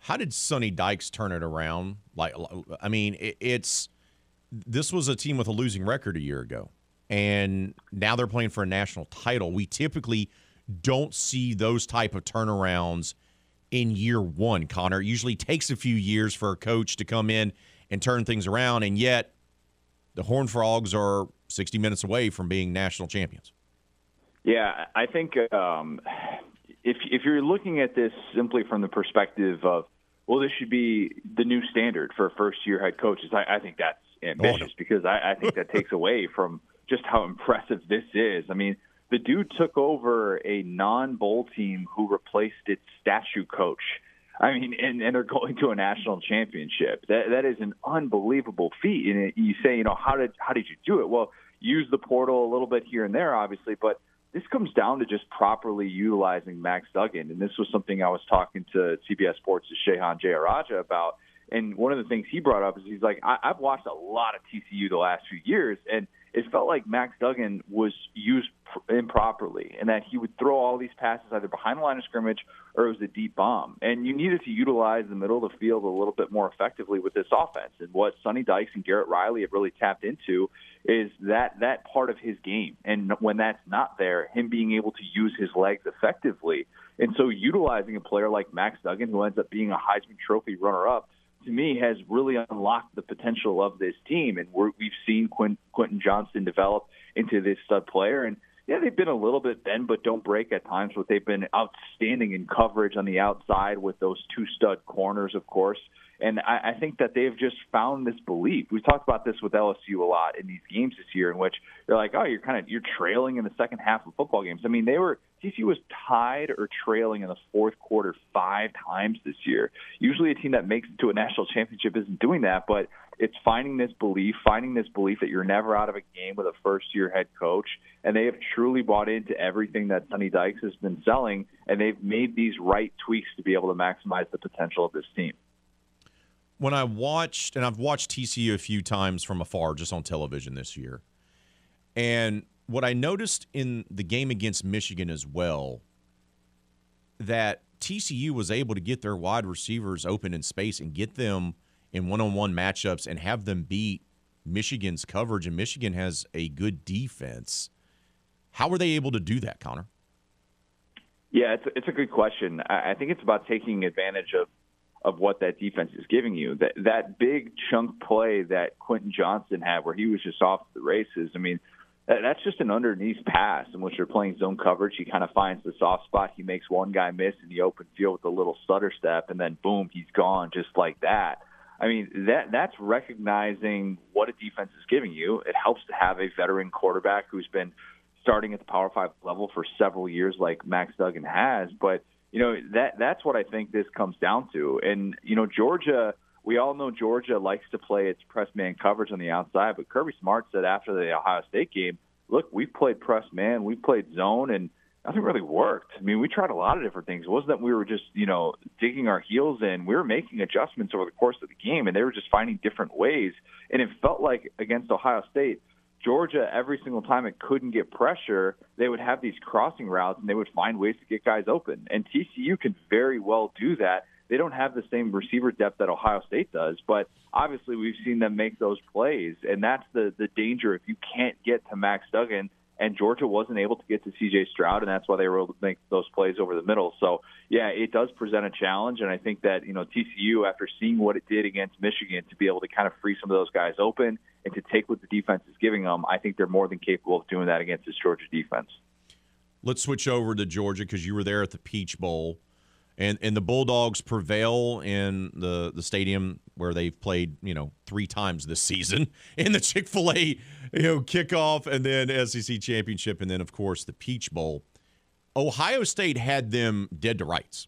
How did Sonny Dykes turn it around? Like, I mean, it's this was a team with a losing record a year ago, and now they're playing for a national title. We typically don't see those type of turnarounds in year one. Connor it usually takes a few years for a coach to come in and turn things around, and yet the Horned Frogs are 60 minutes away from being national champions. Yeah, I think um, if if you're looking at this simply from the perspective of well, this should be the new standard for first year head coaches, I, I think that's ambitious oh, because I, I think that takes away from just how impressive this is. I mean, the dude took over a non bowl team who replaced its statue coach. I mean, and, and they're going to a national championship. That that is an unbelievable feat. And you say, you know, how did how did you do it? Well, use the portal a little bit here and there, obviously, but this comes down to just properly utilizing Max Duggan. And this was something I was talking to CBS Sports' Shehan Jeyarajah about. And one of the things he brought up is he's like, I- I've watched a lot of TCU the last few years, and – it felt like Max Duggan was used improperly and that he would throw all these passes either behind the line of scrimmage or it was a deep bomb. And you needed to utilize the middle of the field a little bit more effectively with this offense. And what Sonny Dykes and Garrett Riley have really tapped into is that that part of his game. And when that's not there, him being able to use his legs effectively. And so utilizing a player like Max Duggan, who ends up being a Heisman Trophy runner up, to me has really unlocked the potential of this team. And we have seen Quentin Johnston develop into this stud player. And yeah, they've been a little bit bend but don't break at times, but they've been outstanding in coverage on the outside with those two stud corners, of course. And I, I think that they've just found this belief. We've talked about this with LSU a lot in these games this year, in which they're like, oh, you're kind of you're trailing in the second half of football games. I mean, they were TCU was tied or trailing in the fourth quarter five times this year. Usually, a team that makes it to a national championship isn't doing that, but it's finding this belief, finding this belief that you're never out of a game with a first year head coach. And they have truly bought into everything that Sonny Dykes has been selling, and they've made these right tweaks to be able to maximize the potential of this team when I watched, and I've watched TCU a few times from afar just on television this year, and what I noticed in the game against Michigan as well, that TCU was able to get their wide receivers open in space and get them in one on one matchups and have them beat Michigan's coverage. And Michigan has a good defense. How were they able to do that, Connor? Yeah, it's a, it's a good question. I think it's about taking advantage of of what that defense is giving you. That that big chunk play that Quentin Johnston had, where he was just off the races. I mean, that, that's just an underneath pass in which you're playing zone coverage. He kind of finds the soft spot. He makes one guy miss in the open field with a little stutter step, and then boom, he's gone just like that. I mean, that that's recognizing what a defense is giving you. It helps to have a veteran quarterback who's been starting at the Power Five level for several years, like Max Duggan has, but you know that that's what I think this comes down to. And you know, Georgia, we all know Georgia likes to play its press man coverage on the outside, but Kirby Smart said after the Ohio State game, "Look, we've played press man, we've played zone, and nothing really worked. I mean, we tried a lot of different things. It wasn't that we were just, you know, digging our heels in. We were making adjustments over the course of the game, and they were just finding different ways. And it felt like against Ohio State, Georgia, every single time it couldn't get pressure, they would have these crossing routes and they would find ways to get guys open. And TCU can very well do that. They don't have the same receiver depth that Ohio State does, but obviously we've seen them make those plays, and that's the the danger if you can't get to Max Duggan and Georgia wasn't able to get to C.J. Stroud, and that's why they were able to make those plays over the middle. So, yeah, it does present a challenge, and I think that you know TCU, after seeing what it did against Michigan, to be able to kind of free some of those guys open and to take what the defense is giving them, I think they're more than capable of doing that against this Georgia defense. Let's switch over to Georgia because you were there at the Peach Bowl and and the Bulldogs prevail in the the stadium where they've played you know three times this season in the Chick Fil A you know kickoff and then SEC championship and then of course the Peach Bowl. Ohio State had them dead to rights,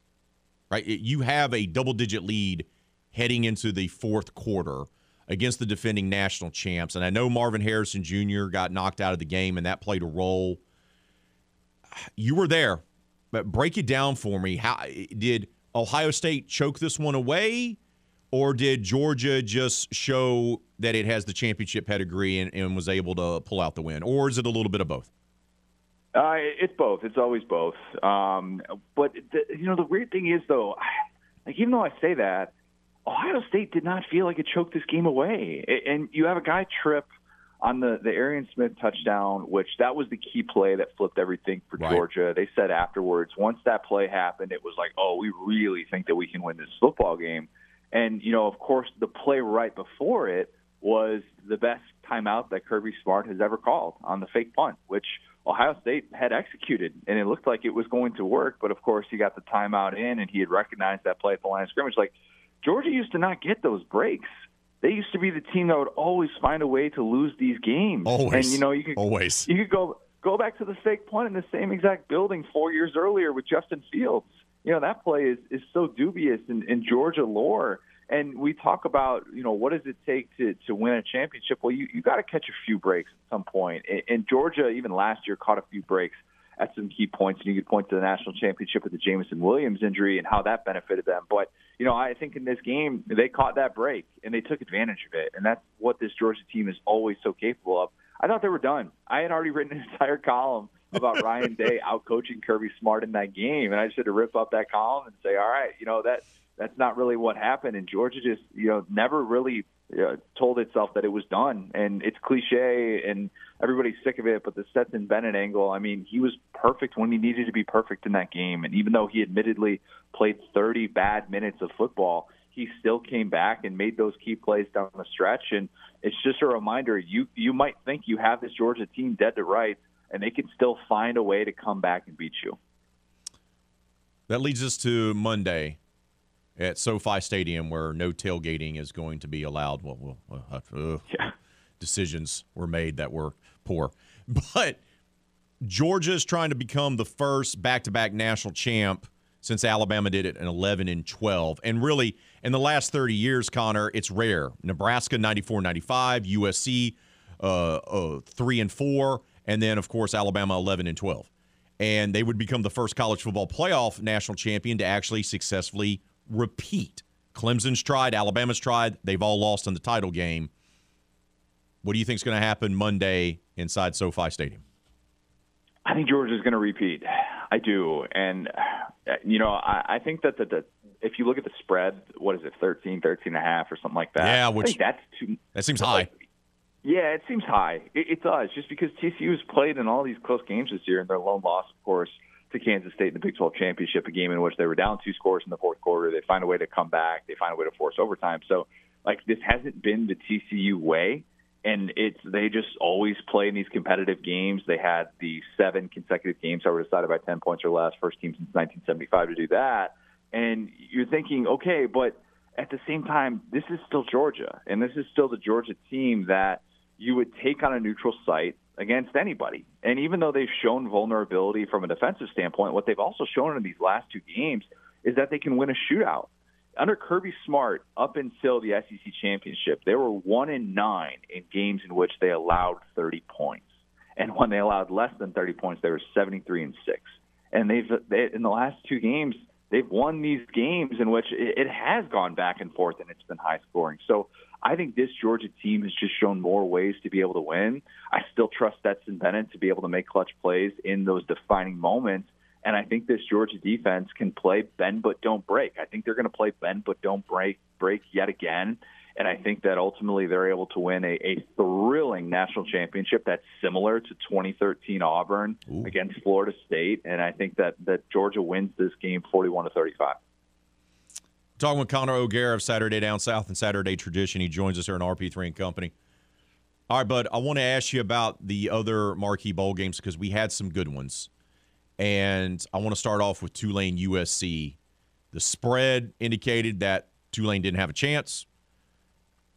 right? You have a double digit lead heading into the fourth quarter against the defending national champs, and I know Marvin Harrison Jr. got knocked out of the game and that played a role. You were there but break it down for me. How did Ohio State choke this one away, or did Georgia just show that it has the championship pedigree and, and was able to pull out the win, or is it a little bit of both? Uh, it's both. It's always both. Um, but the, you know, the weird thing is though, like even though I say that, Ohio State did not feel like it choked this game away, and you have a guy trip on the the Arian Smith touchdown, which that was the key play that flipped everything for right. Georgia. They said afterwards, once that play happened, it was like, oh, we really think that we can win this football game. And you know, of course, the play right before it was the best timeout that Kirby Smart has ever called on the fake punt, which Ohio State had executed, and it looked like it was going to work. But of course, he got the timeout in, and he had recognized that play at the line of scrimmage. Like Georgia used to not get those breaks they used to be the team that would always find a way to lose these games. Always. And you know, you could always you could go go back to the fake punt in the same exact building four years earlier with Justin Fields. You know, that play is is so dubious in, in Georgia lore. And we talk about, you know, what does it take to to win a championship? Well, you you got to catch a few breaks at some point. And Georgia, even last year, caught a few breaks at some key points. And you could point to the national championship with the Jameson Williams injury and how that benefited them. But, you know, I think in this game, they caught that break and they took advantage of it. And that's what this Georgia team is always so capable of. I thought they were done. I had already written an entire column about Ryan Day out coaching Kirby Smart in that game. And I just had to rip up that column and say, all right, you know, that that's not really what happened. And Georgia just, you know, never really uh, told itself that it was done. And it's cliche and everybody's sick of it, but the Stetson Bennett angle, I mean, he was perfect when he needed to be perfect in that game. And even though he admittedly played 30 bad minutes of football, he still came back and made those key plays down the stretch. And it's just a reminder you you might think you have this Georgia team dead to rights, and they can still find a way to come back and beat you. That leads us to Monday at SoFi Stadium, where no tailgating is going to be allowed. Well, well uh, yeah. decisions were made that were poor, but Georgia is trying to become the first back-to-back national champ since Alabama did it in 11 and 12. And really, in the last 30 years, Connor, it's rare. Nebraska 94 95, USC uh, uh, 3 and 4, and then, of course, Alabama 11 and 12. And they would become the first college football playoff national champion to actually successfully repeat. Clemson's tried, Alabama's tried, they've all lost in the title game. What do you think is going to happen Monday inside SoFi Stadium? I think Georgia's going to repeat. I do, and you know, I, I think that the, the if you look at the spread, what is it, 13, 13 and a half or something like that? Yeah, which that's too. That seems high. Yeah, it seems high. It, it does, just because TCU's played in all these close games this year, and their lone loss, of course, to Kansas State in the Big 12 championship, a game in which they were down two scores in the fourth quarter. They find a way to come back. They find a way to force overtime. So, like, this hasn't been the TCU way, and it's they just always play in these competitive games. They had the seven consecutive games that were decided by 10 points or less, first team since 1975 to do that. And you're thinking, okay, but at the same time, this is still Georgia, and this is still the Georgia team that you would take on a neutral site against anybody. And even though they've shown vulnerability from a defensive standpoint, what they've also shown in these last two games is that they can win a shootout. Under Kirby Smart, up until the SEC championship, they were one in nine in games in which they allowed 30 points. And when they allowed less than 30 points, they were 73 and six. and they've they, in the last two games they've won these games in which it, it has gone back and forth and it's been high scoring. So I think this Georgia team has just shown more ways to be able to win. I still trust Stetson Bennett to be able to make clutch plays in those defining moments. And I think this Georgia defense can play bend but don't break. I think they're going to play bend but don't break break yet again. And I think that ultimately they're able to win a, a thrilling national championship that's similar to 2013 Auburn Ooh. against Florida State. And I think that, that Georgia wins this game 41 to 35. Talking with Connor O'Gara of Saturday Down South and Saturday Tradition. He joins us here in RP3 and Company. All right, bud, I want to ask you about the other marquee bowl games because we had some good ones. And I want to start off with Tulane USC. The spread indicated that Tulane didn't have a chance,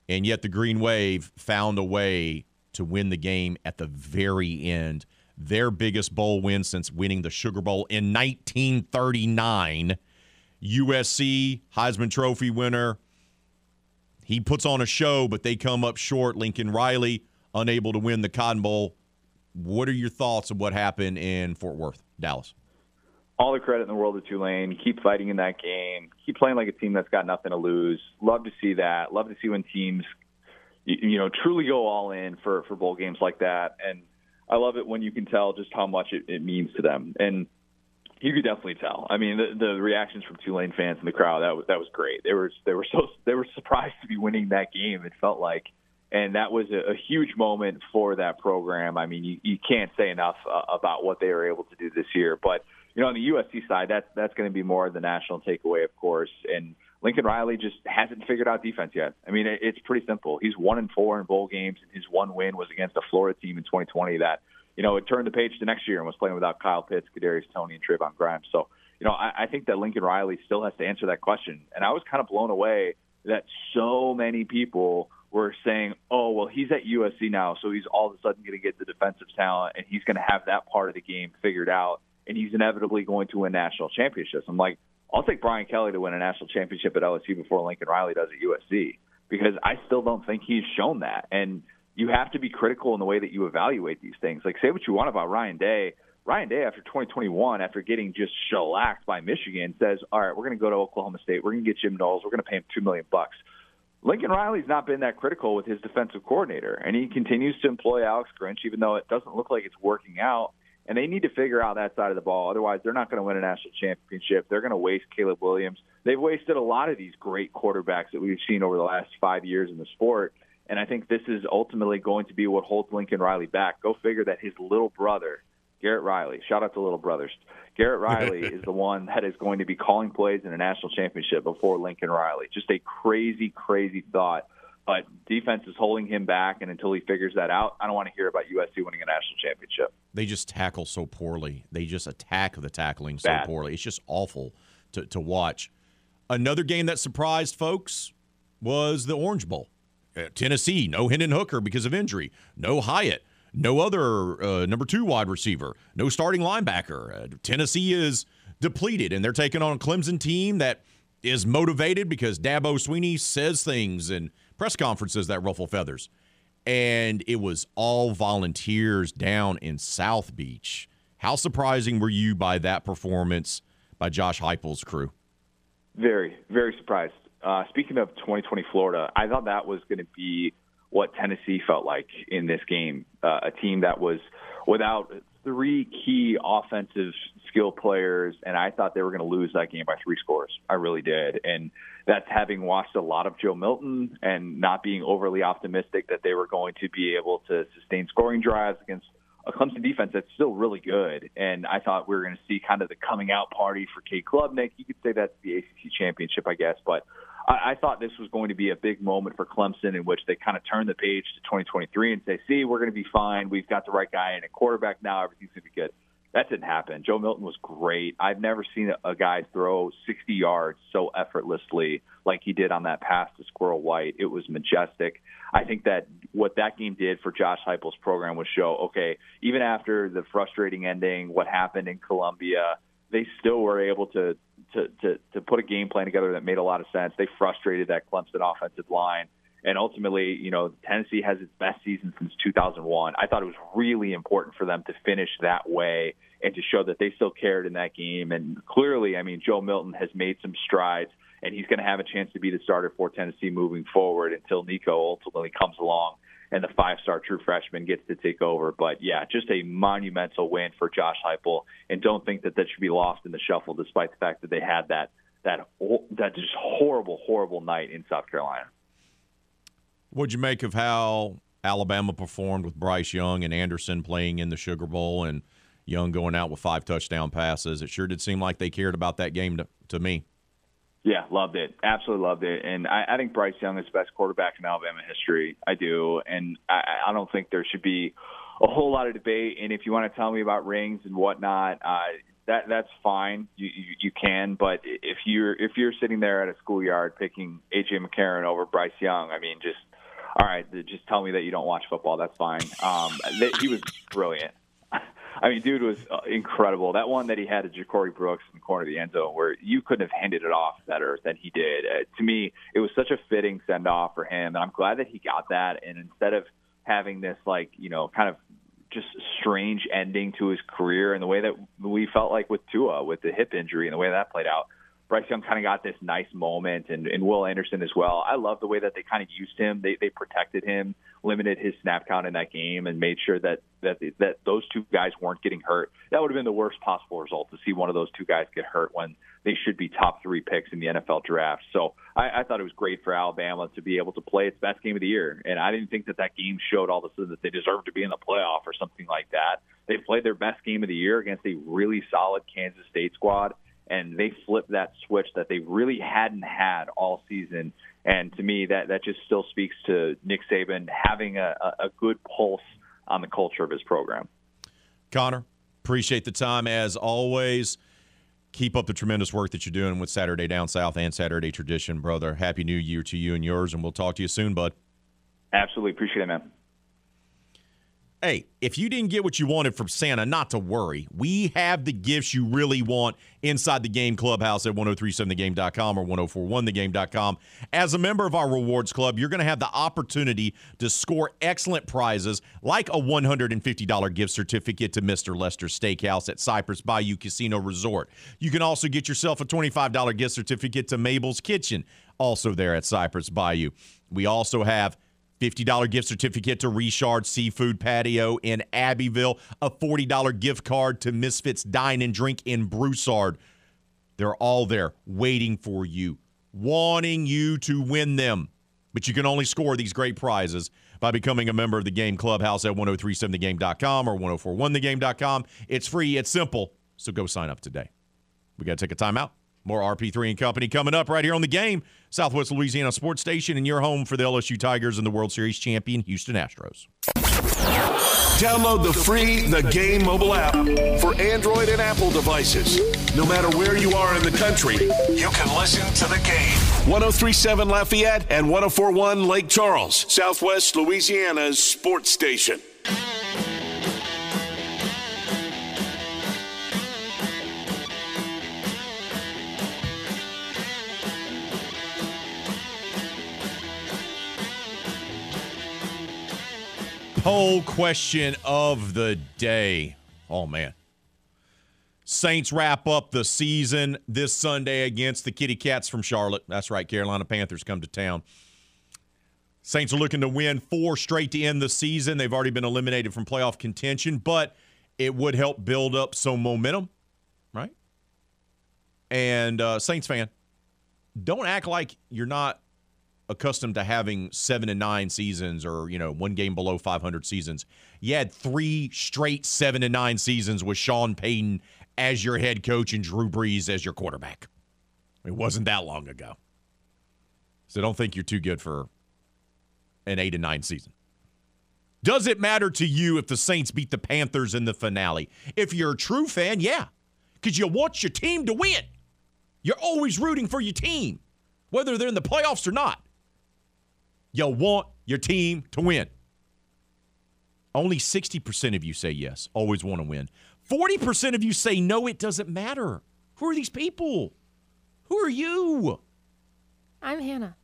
and yet the Green Wave found a way to win the game at the very end. Their biggest bowl win since winning the Sugar Bowl in 1939. USC Heisman Trophy winner. He puts on a show, but they come up short. Lincoln Riley unable to win the Cotton Bowl. What are your thoughts of what happened in Fort Worth, Dallas? All the credit in the world to Tulane. Keep fighting in that game. Keep playing like a team that's got nothing to lose. Love to see that. Love to see when teams, you, know, truly go all in for for bowl games like that. And I love it when you can tell just how much it, it means to them. And you could definitely tell. I mean, the, the reactions from Tulane fans in the crowd that was that was great. They were they were so they were surprised to be winning that game. It felt like, and that was a, a huge moment for that program. I mean, you, you can't say enough uh, about what they were able to do this year. But you know, on the USC side, that's that's going to be more of the national takeaway, of course. And Lincoln Riley just hasn't figured out defense yet. I mean, it, it's pretty simple. He's one and four in bowl games, and his one win was against a Florida team in 2020 that you know, it turned the page to next year and was playing without Kyle Pitts, Kadarius Toney, and Trevon Grimes. So, you know, I, I think that Lincoln Riley still has to answer that question. And I was kind of blown away that so many people were saying, "Oh, well, he's at USC now, so he's all of a sudden going to get the defensive talent, and he's going to have that part of the game figured out, and he's inevitably going to win national championships." I'm like, I'll take Brian Kelly to win a national championship at LSU before Lincoln Riley does at USC because I still don't think he's shown that. And you have to be critical in the way that you evaluate these things. Like, say what you want about Ryan Day. Ryan Day, after 2021, after getting just shellacked by Michigan, says, "All right, we're going to go to Oklahoma State. We're going to get Jim Knowles. We're going to pay him two million bucks." Lincoln Riley's not been that critical with his defensive coordinator, and he continues to employ Alex Grinch, even though it doesn't look like it's working out. And they need to figure out that side of the ball. Otherwise, they're not going to win a national championship. They're going to waste Caleb Williams. They've wasted a lot of these great quarterbacks that we've seen over the last five years in the sport. And I think this is ultimately going to be what holds Lincoln Riley back. Go figure that his little brother, Garrett Riley, shout out to little brothers. Garrett Riley is the one that is going to be calling plays in a national championship before Lincoln Riley. Just a crazy, crazy thought. But defense is holding him back, and until he figures that out, I don't want to hear about USC winning a national championship. They just tackle so poorly. They just attack the tackling so Bad. poorly. It's just awful to, to watch. Another game that surprised folks was the Orange Bowl. Uh, Tennessee, no Hendon Hooker because of injury, no Hyatt, no other uh, number two wide receiver, no starting linebacker. Uh, Tennessee is depleted, and they're taking on a Clemson team that is motivated because Dabo Swinney says things in press conferences that ruffle feathers. And it was all volunteers down in South Beach. How surprising were you by that performance by Josh Heupel's crew? Very, very surprised. Uh, speaking of 2020 Florida, I thought that was going to be what Tennessee felt like in this game. Uh, a team that was without three key offensive skill players, and I thought they were going to lose that game by three scores. I really did. And that's having watched a lot of Joe Milton and not being overly optimistic that they were going to be able to sustain scoring drives against a Clemson defense that's still really good. And I thought we were going to see kind of the coming out party for Cade Klubnik. You could say that's the ACC championship, I guess, but I, I thought this was going to be a big moment for Clemson in which they kind of turn the page to 2023 and say, see, we're going to be fine. We've got the right guy in a quarterback now. Everything's going to be good. That didn't happen. Joe Milton was great. I've never seen a, a guy throw 60 yards so effortlessly like he did on that pass to Squirrel White. It was majestic. I think that what that game did for Josh Heupel's program was show, okay, even after the frustrating ending, what happened in Columbia, they still were able to to, to, to put a game plan together that made a lot of sense. They frustrated that Clemson offensive line. And ultimately, you know, Tennessee has its best season since 2001. I thought it was really important for them to finish that way and to show that they still cared in that game. And clearly, I mean, Joe Milton has made some strides, and he's going to have a chance to be the starter for Tennessee moving forward until Nico ultimately comes along and the five-star true freshman gets to take over. But yeah, just a monumental win for Josh Heupel, and don't think that that should be lost in the shuffle, despite the fact that they had that that that just horrible, horrible night in South Carolina. What'd you make of how Alabama performed with Bryce Young and Anderson playing in the Sugar Bowl and Young going out with five touchdown passes? It sure did seem like they cared about that game to, to me. Yeah, loved it. Absolutely loved it. And I, I think Bryce Young is the best quarterback in Alabama history. I do. And I, I don't think there should be a whole lot of debate. And if you want to tell me about rings and whatnot, uh, that that's fine. You, you you can. But if you're if you're sitting there at a schoolyard picking AJ McCarron over Bryce Young, I mean, just all right, just tell me that you don't watch football. That's fine. Um, he was brilliant. I mean, dude was uh, incredible. That one that he had to JaCorey Brooks in the corner of the end zone, where you couldn't have handed it off better than he did. Uh, to me, it was such a fitting send off for him, and I'm glad that he got that. And instead of having this, like, you know, kind of just strange ending to his career, and the way that we felt like with Tua with the hip injury and the way that played out, Bryce Young kind of got this nice moment, and, and Will Anderson as well. I love the way that they kind of used him. They they protected him, limited his snap count in that game, and made sure that that that those two guys weren't getting hurt. That would have been the worst possible result to see one of those two guys get hurt when they should be top three picks in the NFL draft. So I, I thought it was great for Alabama to be able to play its best game of the year, and I didn't think that that game showed all of a sudden that they deserved to be in the playoff or something like that. They played their best game of the year against a really solid Kansas State squad and they flipped that switch that they really hadn't had all season. And to me, that that just still speaks to Nick Saban having a, a good pulse on the culture of his program. Connor, appreciate the time as always. Keep up the tremendous work that you're doing with Saturday Down South and Saturday Tradition, brother. Happy New Year to you and yours, and we'll talk to you soon, bud. Absolutely appreciate it, man. Hey, if you didn't get what you wanted from Santa, not to worry. We have the gifts you really want inside the game clubhouse at 1037thegame.com or 1041thegame.com. As a member of our rewards club, you're going to have the opportunity to score excellent prizes like a $150 gift certificate to Mr. Lester Steakhouse at Cypress Bayou Casino Resort. You can also get yourself a $25 gift certificate to Mabel's Kitchen, also there at Cypress Bayou. We also have $50 gift certificate to Richard Seafood Patio in Abbeville, a $40 gift card to Misfits Dine and Drink in Broussard. They're all there waiting for you, wanting you to win them. But you can only score these great prizes by becoming a member of the Game Clubhouse at 1037thegame.com or 1041thegame.com. It's free, it's simple, so go sign up today. We got to take a timeout. More RP3 and Company coming up right here on the game. Southwest Louisiana Sports Station and your home for the LSU Tigers and the World Series champion Houston Astros. Download the free The Game mobile app for Android and Apple devices. No matter where you are in the country, you can listen to the game. 1037 Lafayette and 1041 Lake Charles, Southwest Louisiana's sports station. Poll question of the day. Oh, man. Saints wrap up the season this Sunday against the Kitty Cats from Charlotte. That's right, Carolina Panthers come to town. Saints are looking to win four straight to end the season. They've already been eliminated from playoff contention, but it would help build up some momentum, right? And uh, Saints fan, don't act like you're not accustomed to having seven and nine seasons or you know one game below 500 seasons. You had three straight seven and nine seasons with sean payton as your head coach and drew brees as your quarterback. It wasn't that long ago. So don't think you're too good for an eight and nine season. Does it matter to you if the saints beat the panthers in the finale? If you're a true fan yeah. Because you want your team to win. You're always rooting for your team whether they're in the playoffs or not you want your team to win. Only 60% of you say yes, always want to win. 40% of you say no, it doesn't matter. Who are these people? Who are you? I'm Hannah.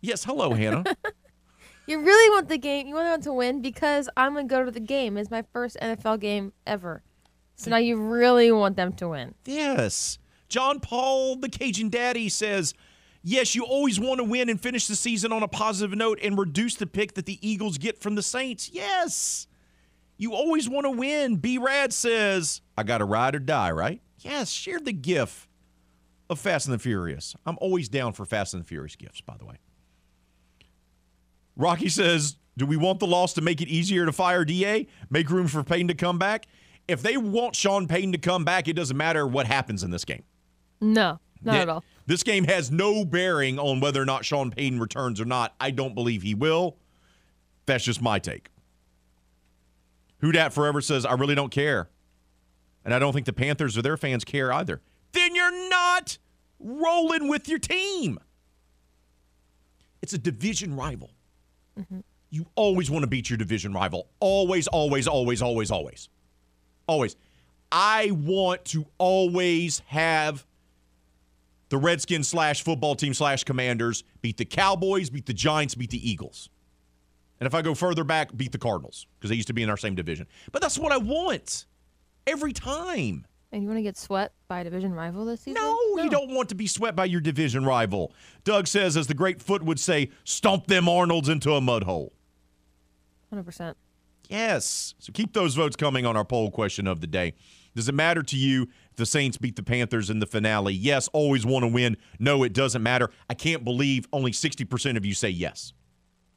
Yes, hello, Hannah. you really want the game. You want them to win because I'm going to go to the game. It's my first NFL game ever. So now you really want them to win. Yes. John Paul, the Cajun daddy, says, Yes, you always want to win and finish the season on a positive note and reduce the pick that the Eagles get from the Saints. Yes. You always want to win. B Rad says, I got to ride or die, right? Yes, share the gif of Fast and the Furious. I'm always down for Fast and the Furious gifts, by the way. Rocky says, Do we want the loss to make it easier to fire DA? Make room for Payton to come back? If they want Sean Payton to come back, it doesn't matter what happens in this game. No, not at all. This game has no bearing on whether or not Sean Payton returns or not. I don't believe he will. That's just my take. Who Dat Forever says, I really don't care. And I don't think the Panthers or their fans care either. Then you're not rolling with your team. It's a division rival. Mm-hmm. You always want to beat your division rival. Always, always, always, always, always. Always. I want to always have the Redskins slash football team slash commanders beat the Cowboys, beat the Giants, beat the Eagles. And if I go further back, beat the Cardinals because they used to be in our same division. But that's what I want every time. And you want to get swept by a division rival this season? No, you don't want to be swept by your division rival. Doug says, as the great foot would say, stomp them Arnolds into a mud hole. 100%. Yes. So keep those votes coming on our poll question of the day. Does it matter to you the Saints beat the Panthers in the finale? Yes. Always want to win. No, it doesn't matter. I can't believe only 60% of you say yes.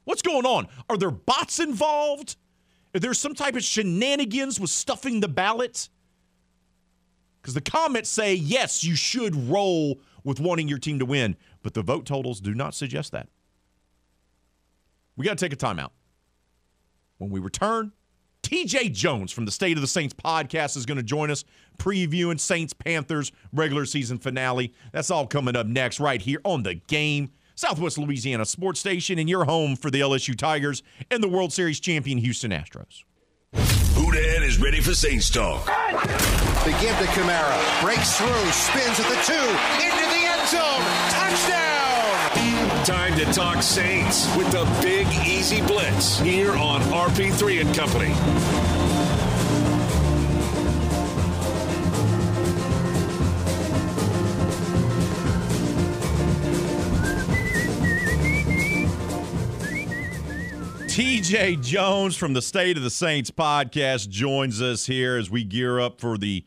What's going on? Are there bots involved? Are there some type of shenanigans with stuffing the ballot? Because the comments say, yes, you should roll with wanting your team to win, but the vote totals do not suggest that. We got to take a timeout. When we return, TJ Jones from the State of the Saints podcast is going to join us, previewing Saints Panthers regular season finale. That's all coming up next, right here on the game. Southwest Louisiana Sports Station, and your home for the LSU Tigers and the World Series champion Houston Astros. Houdahan is ready for Saints talk. They give to Kamara. Breaks through. Spins at the two. Into the end zone. Time to talk Saints with the Big Easy Blitz here on RP3 and Company. TJ Jones from the State of the Saints podcast joins us here as we gear up for the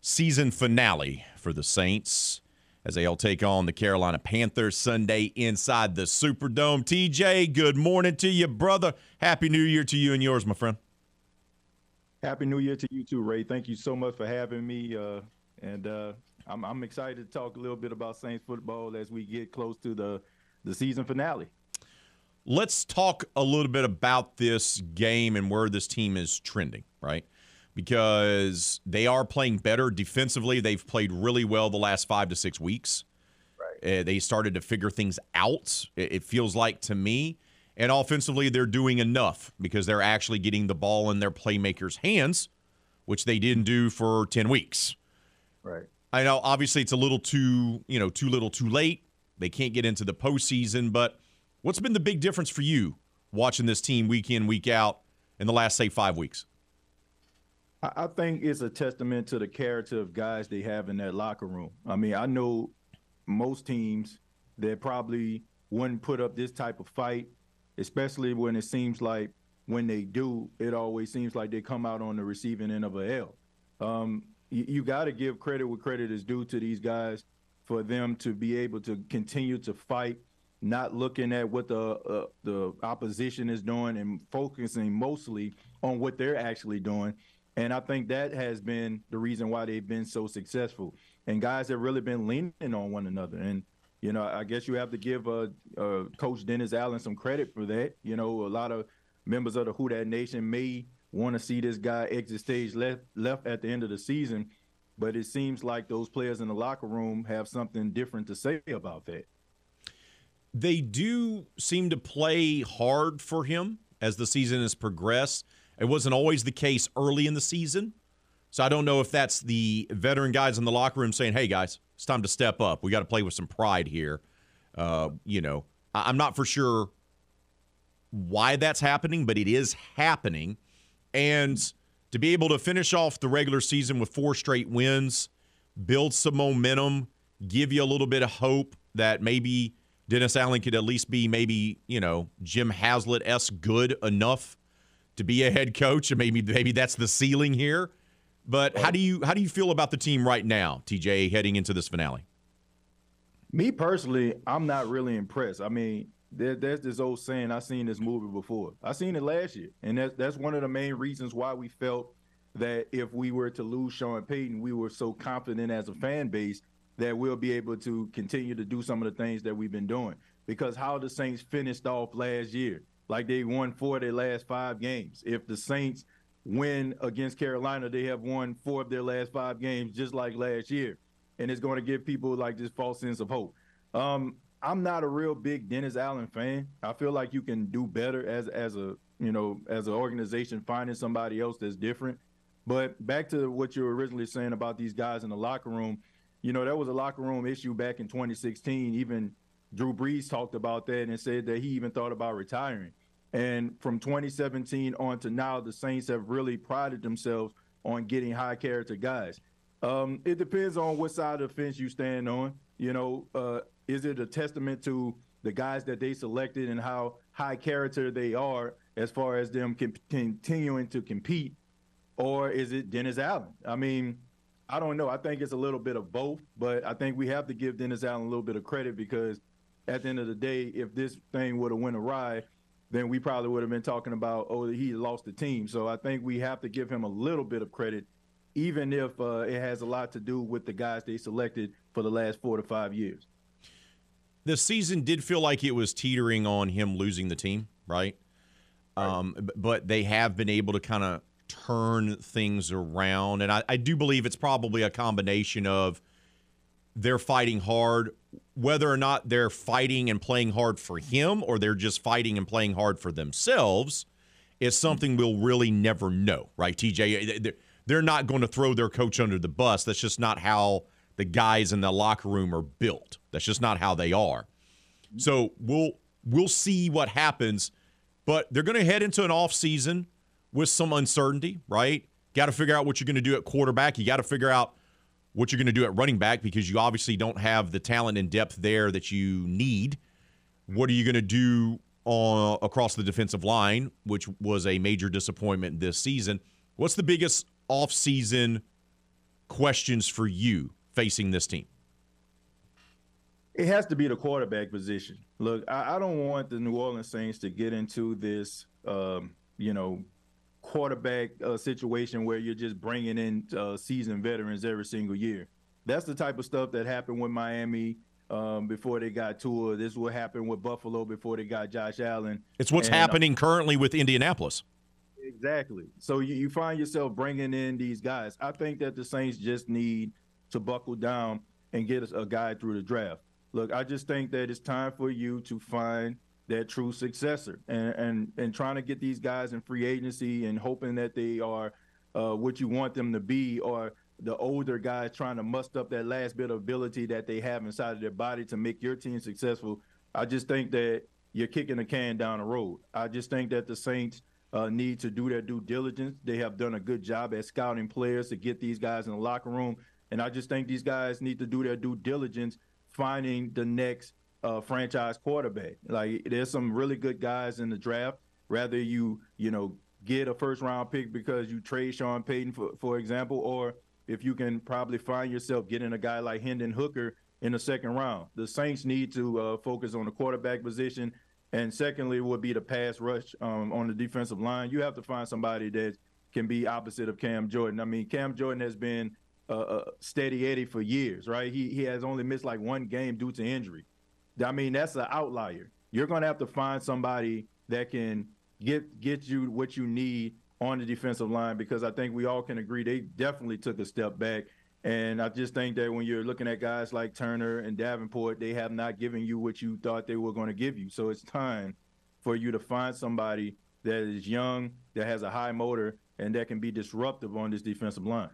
season finale for the Saints as they'll take on the Carolina Panthers Sunday inside the Superdome. TJ, good morning to you, brother. Happy New Year to you and yours, my friend. Happy New Year to you too, Ray. Thank you so much for having me. Uh, and uh, I'm, I'm excited to talk a little bit about Saints football as we get close to the, the season finale. Let's talk a little bit about this game and where this team is trending, right? Because they are playing better defensively. They've played really well the last five to six weeks. Right. Uh, they started to figure things out, it, it feels like to me. And offensively, they're doing enough because they're actually getting the ball in their playmakers' hands, which they didn't do for 10 weeks. Right. I know obviously it's a little too, you know, too little too late. They can't get into the postseason, but what's been the big difference for you watching this team week in, week out in the last, say, five weeks? I, think it's a testament to the character of guys they have in that locker room. I mean, I know most teams that probably wouldn't put up this type of fight, especially when it seems like when they do, it always seems like they come out on the receiving end of a L. Um, you, you got to give credit where credit is due to these guys for them to be able to continue to fight, not looking at what the uh, the opposition is doing and focusing mostly on what they're actually doing. And I think that has been the reason why they've been so successful. And guys have really been leaning on one another. And you know, I guess you have to give uh, uh, Coach Dennis Allen some credit for that. You know, a lot of members of the Who Dat Nation may want to see this guy exit stage left left at the end of the season, but it seems like those players in the locker room have something different to say about that. They do seem to play hard for him as the season has progressed. It wasn't always the case early in the season. So I don't know if that's the veteran guys in the locker room saying, hey, guys, it's time to step up. We got to play with some pride here. Uh, you know, I- I'm not for sure why that's happening, but it is happening. And to be able to finish off the regular season with four straight wins, build some momentum, give you a little bit of hope that maybe Dennis Allen could at least be maybe, you know, Jim Haslett s good enough to be a head coach and maybe maybe that's the ceiling here. But how do you how do you feel about the team right now, TJ, heading into this finale? Me personally, I'm not really impressed. I mean, there, there's this old saying. I've seen this movie before. I seen it last year, and that's that's one of the main reasons why we felt that if we were to lose Sean Payton, we were so confident as a fan base that we'll be able to continue to do some of the things that we've been doing. Because how the Saints finished off last year, like they won four of their last five games. If the Saints win against Carolina, they have won four of their last five games, just like last year, and it's going to give people like this false sense of hope. Um, I'm not a real big Dennis Allen fan. I feel like you can do better as as a you know as an organization finding somebody else that's different. But back to what you were originally saying about these guys in the locker room, you know, there was a locker room issue back in 2016. Even Drew Brees talked about that and said that he even thought about retiring. And from 2017 on to now, the Saints have really prided themselves on getting high character guys. Um, it depends on what side of the fence you stand on. You know, uh, is it a testament to the guys that they selected and how high character they are as far as them continuing to compete? Or is it Dennis Allen? I mean, I don't know. I think it's a little bit of both, but I think we have to give Dennis Allen a little bit of credit because at the end of the day, if this thing would have went awry, then we probably would have been talking about, oh, he lost the team. So I think we have to give him a little bit of credit, even if uh, it has a lot to do with the guys they selected for the last four to five years. The season did feel like it was teetering on him losing the team, right? right. Um, but they have been able to kind of turn things around. And I, I do believe it's probably a combination of they're fighting hard, whether or not they're fighting and playing hard for him or they're just fighting and playing hard for themselves is something we'll really never know, right, TJ? They're not going to throw their coach under the bus. That's just not how the guys in the locker room are built. That's just not how they are. So we'll we'll see what happens, but they're going to head into an off season with some uncertainty, right? Got to figure out what you're going to do at quarterback. You got to figure out what you're going to do at running back because you obviously don't have the talent and depth there that you need. What are you going to do on across the defensive line, which was a major disappointment this season? What's the biggest offseason questions for you facing this team? It has to be the quarterback position. Look, I, I don't want the New Orleans Saints to get into this, um, you know, quarterback uh, situation where you're just bringing in uh, seasoned veterans every single year. That's the type of stuff that happened with Miami um, before they got Tua. This will happen with Buffalo before they got Josh Allen. It's what's and, uh, happening currently with Indianapolis. Exactly. So you, you find yourself bringing in these guys. I think that the Saints just need to buckle down and get a guy through the draft. Look, I just think that it's time for you to find – their true successor and, and and trying to get these guys in free agency and hoping that they are uh, what you want them to be or the older guys trying to muster up that last bit of ability that they have inside of their body to make your team successful. I just think that you're kicking the can down the road. I just think that the Saints uh, need to do their due diligence. They have done a good job at scouting players to get these guys in the locker room. And I just think these guys need to do their due diligence finding the next uh, franchise quarterback. Like there's some really good guys in the draft. Rather you you know get a first round pick because you trade Sean Payton for for example, or if you can probably find yourself getting a guy like Hendon Hooker in the second round. The Saints need to uh, focus on the quarterback position. And secondly, would be the pass rush um, on the defensive line. You have to find somebody that can be opposite of Cam Jordan. I mean, Cam Jordan has been a, steady Eddie for years, right? He he has only missed like one game due to injury. I mean, that's an outlier. You're going to have to find somebody that can get get you what you need on the defensive line because I think we all can agree they definitely took a step back. And I just think that when you're looking at guys like Turner and Davenport, they have not given you what you thought they were going to give you. So it's time for you to find somebody that is young, that has a high motor, and that can be disruptive on this defensive line.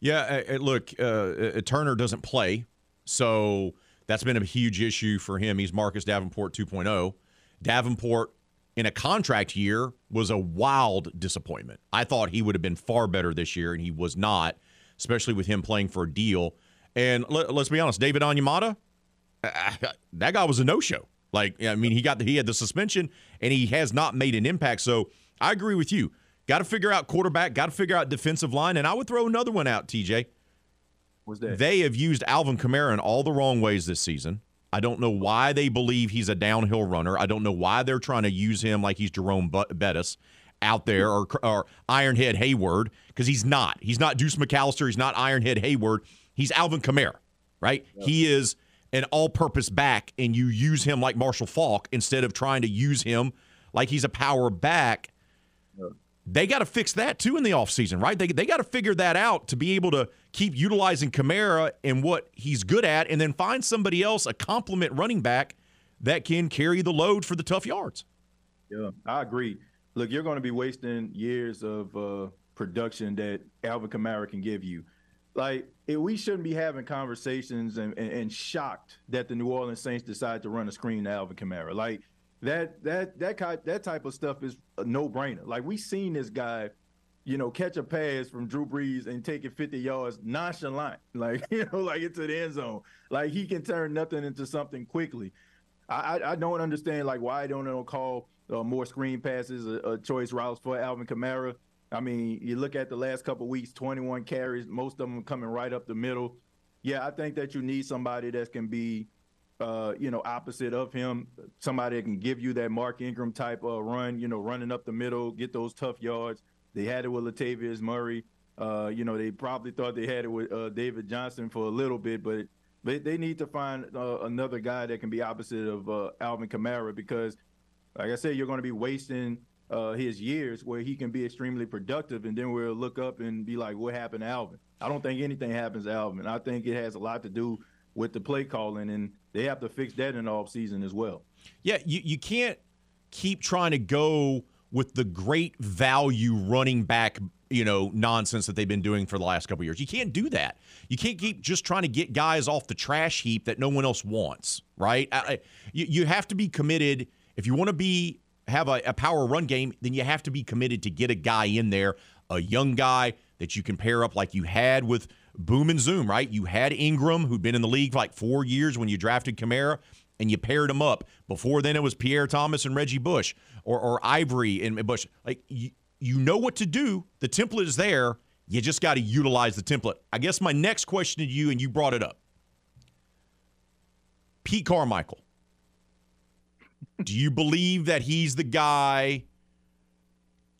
Yeah, uh, look, uh, uh, Turner doesn't play, so that's been a huge issue for him. He's Marcus Davenport 2.0. Davenport in a contract year was a wild disappointment. I thought he would have been far better this year, and he was not, especially with him playing for a deal. And let, us be honest, David Onyemata, that guy was a no-show. Like, I mean, he got the, he had the suspension, and he has not made an impact. So I agree with you. Got to figure out quarterback. Got to figure out defensive line, and I would throw another one out. TJ, What's that? They have used Alvin Kamara in all the wrong ways this season. I don't know why they believe he's a downhill runner. I don't know why they're trying to use him like he's Jerome Bettis out there or, or Ironhead Heyward because he's not. He's not Deuce McAllister. He's not Ironhead Heyward. He's Alvin Kamara, right? Yep. He is an all-purpose back, and you use him like Marshall Faulk instead of trying to use him like he's a power back. They got to fix that too in the offseason, right? They, they got to figure that out to be able to keep utilizing Kamara and what he's good at, and then find somebody else, a complement running back that can carry the load for the tough yards. Yeah, I agree. Look, you're going to be wasting years of uh, production that Alvin Kamara can give you. Like, we shouldn't be having conversations and, and, and shocked that the New Orleans Saints decide to run a screen to Alvin Kamara. Like, that that that kind, that type of stuff is a no brainer. Like we seen this guy, you know, catch a pass from Drew Brees and take it 50 yards nonchalant, like you know, like into the end zone. Like he can turn nothing into something quickly. I I, I don't understand like why don't don't call uh, more screen passes a, a, choice routes for Alvin Kamara. I mean, you look at the last couple weeks, 21 carries, most of them coming right up the middle. Yeah, I think that you need somebody that can be uh, you know, opposite of him, somebody that can give you that Mark Ingram type of run, you know, running up the middle, get those tough yards. They had it with Latavius Murray. Uh, you know, they probably thought they had it with uh, David Johnson for a little bit, but they, they need to find uh, another guy that can be opposite of uh, Alvin Kamara because, like I said, you're going to be wasting uh, his years where he can be extremely productive, and then we'll look up and be like, what happened to Alvin? I don't think anything happens to Alvin. I think it has a lot to do with the play calling, and they have to fix that in the offseason as well. Yeah, you, you can't keep trying to go with the great value running back you know nonsense that they've been doing for the last couple years. You can't do that. You can't keep just trying to get guys off the trash heap that no one else wants, right? I, you, you have to be committed if you want to be have a, a power run game. Then you have to be committed to get a guy in there, a young guy that you can pair up like you had with boom and zoom, right? You had Ingram, who'd been in the league for like four years when you drafted Kamara, and you paired them up. Before then, it was Pierre Thomas and Reggie Bush, or, or Ivory and Bush. Like, you, you know what to do. The template is there. You just got to utilize the template. I guess my next question to you, and you brought it up Pete Carmichael. do you believe that he's the guy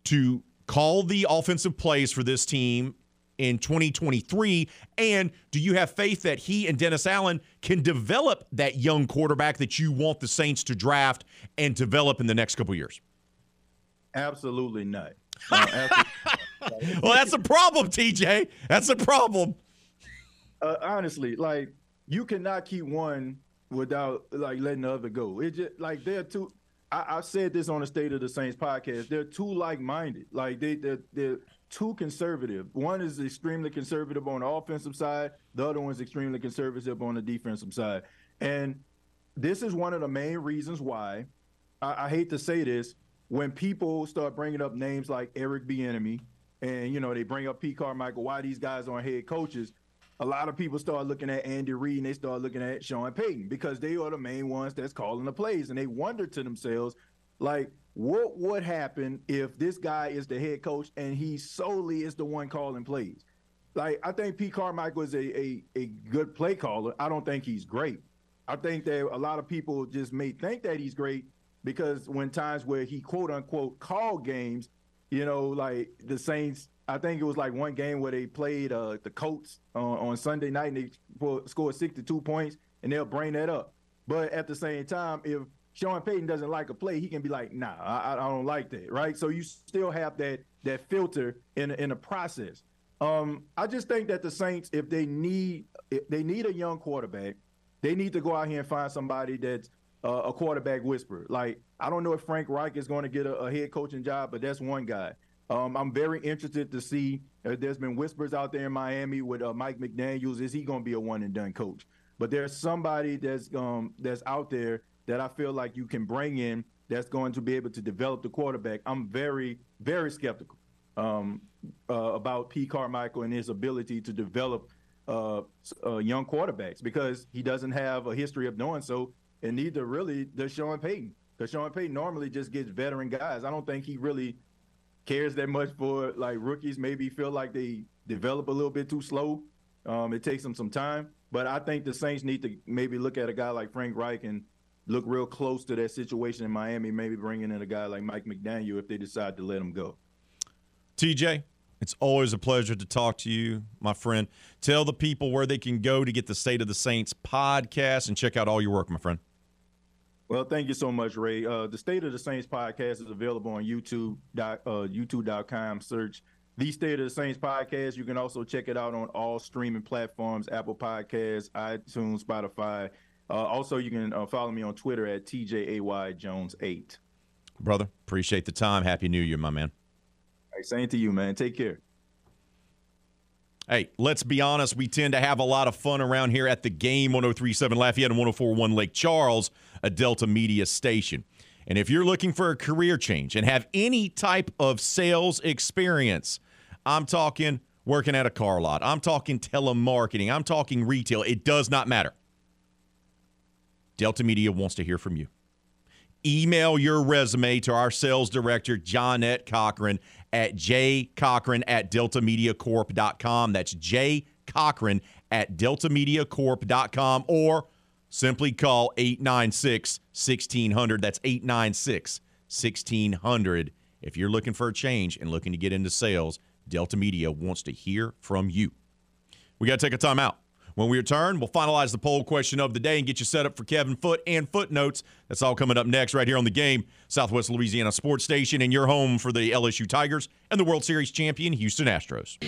to call the offensive plays for this team in 2023? And do you have faith that he and Dennis Allen can develop that young quarterback that you want the Saints to draft and develop in the next couple years? Absolutely not. Uh, absolutely. well, that's a problem, TJ. That's a problem. Uh, honestly, like you cannot keep one without like letting the other go. It just like they're too. I, I said this on the State of the Saints podcast. They're too like-minded. Like they, they're, they're too conservative. One is extremely conservative on the offensive side. The other one is extremely conservative on the defensive side. And this is one of the main reasons why I, I hate to say this. When people start bringing up names like Eric Bieniemy, and you know they bring up Pete Carmichael, why these guys aren't head coaches? A lot of people start looking at Andy Reid and they start looking at Sean Payton because they are the main ones that's calling the plays, and they wonder to themselves, like, what would happen if this guy is the head coach and he solely is the one calling plays? Like, I think Pete Carmichael is a, a, a good play caller. I don't think he's great. I think that a lot of people just may think that he's great because when times where he quote unquote called games, you know, like the Saints, I think it was like one game where they played uh, the Colts on, on Sunday night and they scored 62 points and they'll bring that up. But at the same time, if Sean Payton doesn't like a play, he can be like, "Nah, I, I don't like that." Right? So you still have that that filter in in the process. Um, I just think that the Saints, if they need if they need a young quarterback, they need to go out here and find somebody that's uh, a quarterback whisperer. Like I don't know if Frank Reich is going to get a, a, head coaching job, but that's one guy. Um, I'm very interested to see. Uh, there's been whispers out there in Miami with uh, Mike McDaniel's. Is he going to be a one and done coach? But there's somebody that's um, that's out there that I feel like you can bring in that's going to be able to develop the quarterback. I'm very, very skeptical um, uh, about Pete Carmichael and his ability to develop uh, uh, young quarterbacks because he doesn't have a history of doing so, and neither really does Sean Payton. Because Sean Payton normally just gets veteran guys. I don't think he really cares that much for like rookies. Maybe feel like they develop a little bit too slow. Um, it takes them some time. But I think the Saints need to maybe look at a guy like Frank Reich and look real close to that situation in Miami. Maybe bringing in a guy like Mike McDaniel if they decide to let him go. TJ, it's always a pleasure to talk to you, my friend. Tell the people where they can go to get the State of the Saints podcast and check out all your work, my friend. Well, thank you so much, Ray. Uh, the State of the Saints podcast is available on YouTube, uh, YouTube.com. Search the State of the Saints podcast. You can also check it out on all streaming platforms Apple Podcasts, iTunes, Spotify. Uh, also, you can uh, follow me on Twitter at TJAY Jones 8. Brother, appreciate the time. Happy New Year, my man. Hey, same to you, man. Take care. Hey, let's be honest. We tend to have a lot of fun around here at the game 1037 Lafayette and 1041 Lake Charles, a Delta Media station. And if you're looking for a career change and have any type of sales experience, I'm talking working at a car lot, I'm talking telemarketing, I'm talking retail, it does not matter. Delta Media wants to hear from you. Email your resume to our sales director, Johnette Cochran, at jcochran at deltamediacorp.com. That's J at deltamediacorp.com or simply call 896 1600. That's 896 1600. If you're looking for a change and looking to get into sales, Delta Media wants to hear from you. We got to take a time out. When we return, we'll finalize the poll question of the day and get you set up for Kevin Foote and footnotes. That's all coming up next, right here on the game, Southwest Louisiana Sports Station, and your home for the LSU Tigers and the World Series champion Houston Astros.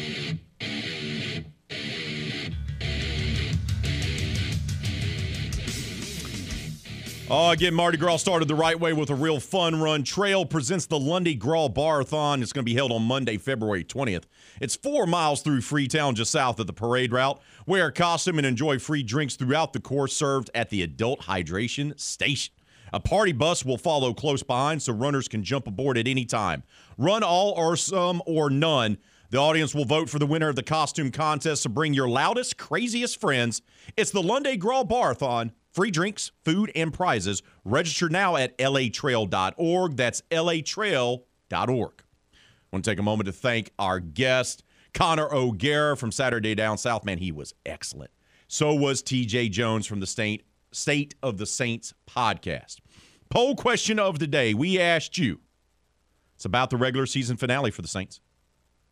Oh, again, Mardi Gras started the right way with a real fun run. Trail presents the Lundi Gras Barathon. It's going to be held on Monday, February 20th. It's four miles through Freetown, just south of the parade route. Wear a costume and enjoy free drinks throughout the course served at the Adult Hydration Station. A party bus will follow close behind so runners can jump aboard at any time. Run all or some or none. The audience will vote for the winner of the costume contest, so bring your loudest, craziest friends. It's the Lundi Gras Barathon. Free drinks, food, and prizes. Register now at latrail.org. That's latrail.org. I want to take a moment to thank our guest, Connor O'Gara from Saturday Down South. Man, he was excellent. So was TJ Jones from the State, State of the Saints podcast. Poll question of the day. We asked you. It's about the regular season finale for the Saints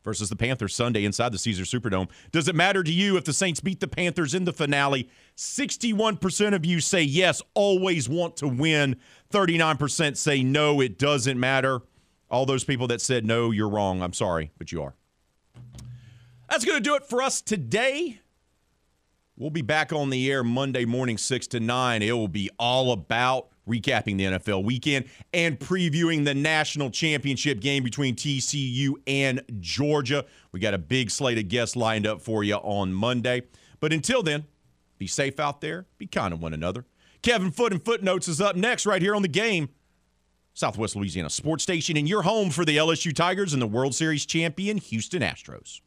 versus the Panthers Sunday inside the Caesars Superdome. Does it matter to you if the Saints beat the Panthers in the finale? 61% of you say yes, always want to win. 39% say no, it doesn't matter. All those people that said no, you're wrong. I'm sorry, but you are. That's going to do it for us today. We'll be back on the air Monday morning, 6 to 9. It will be all about recapping the NFL weekend and previewing the national championship game between TCU and Georgia. We got a big slate of guests lined up for you on Monday. But until then, be safe out there, be kind to one another. Kevin Foote and Footnotes is up next, right here on the game. Southwest Louisiana Sports Station, and your home for the LSU Tigers and the World Series champion Houston Astros.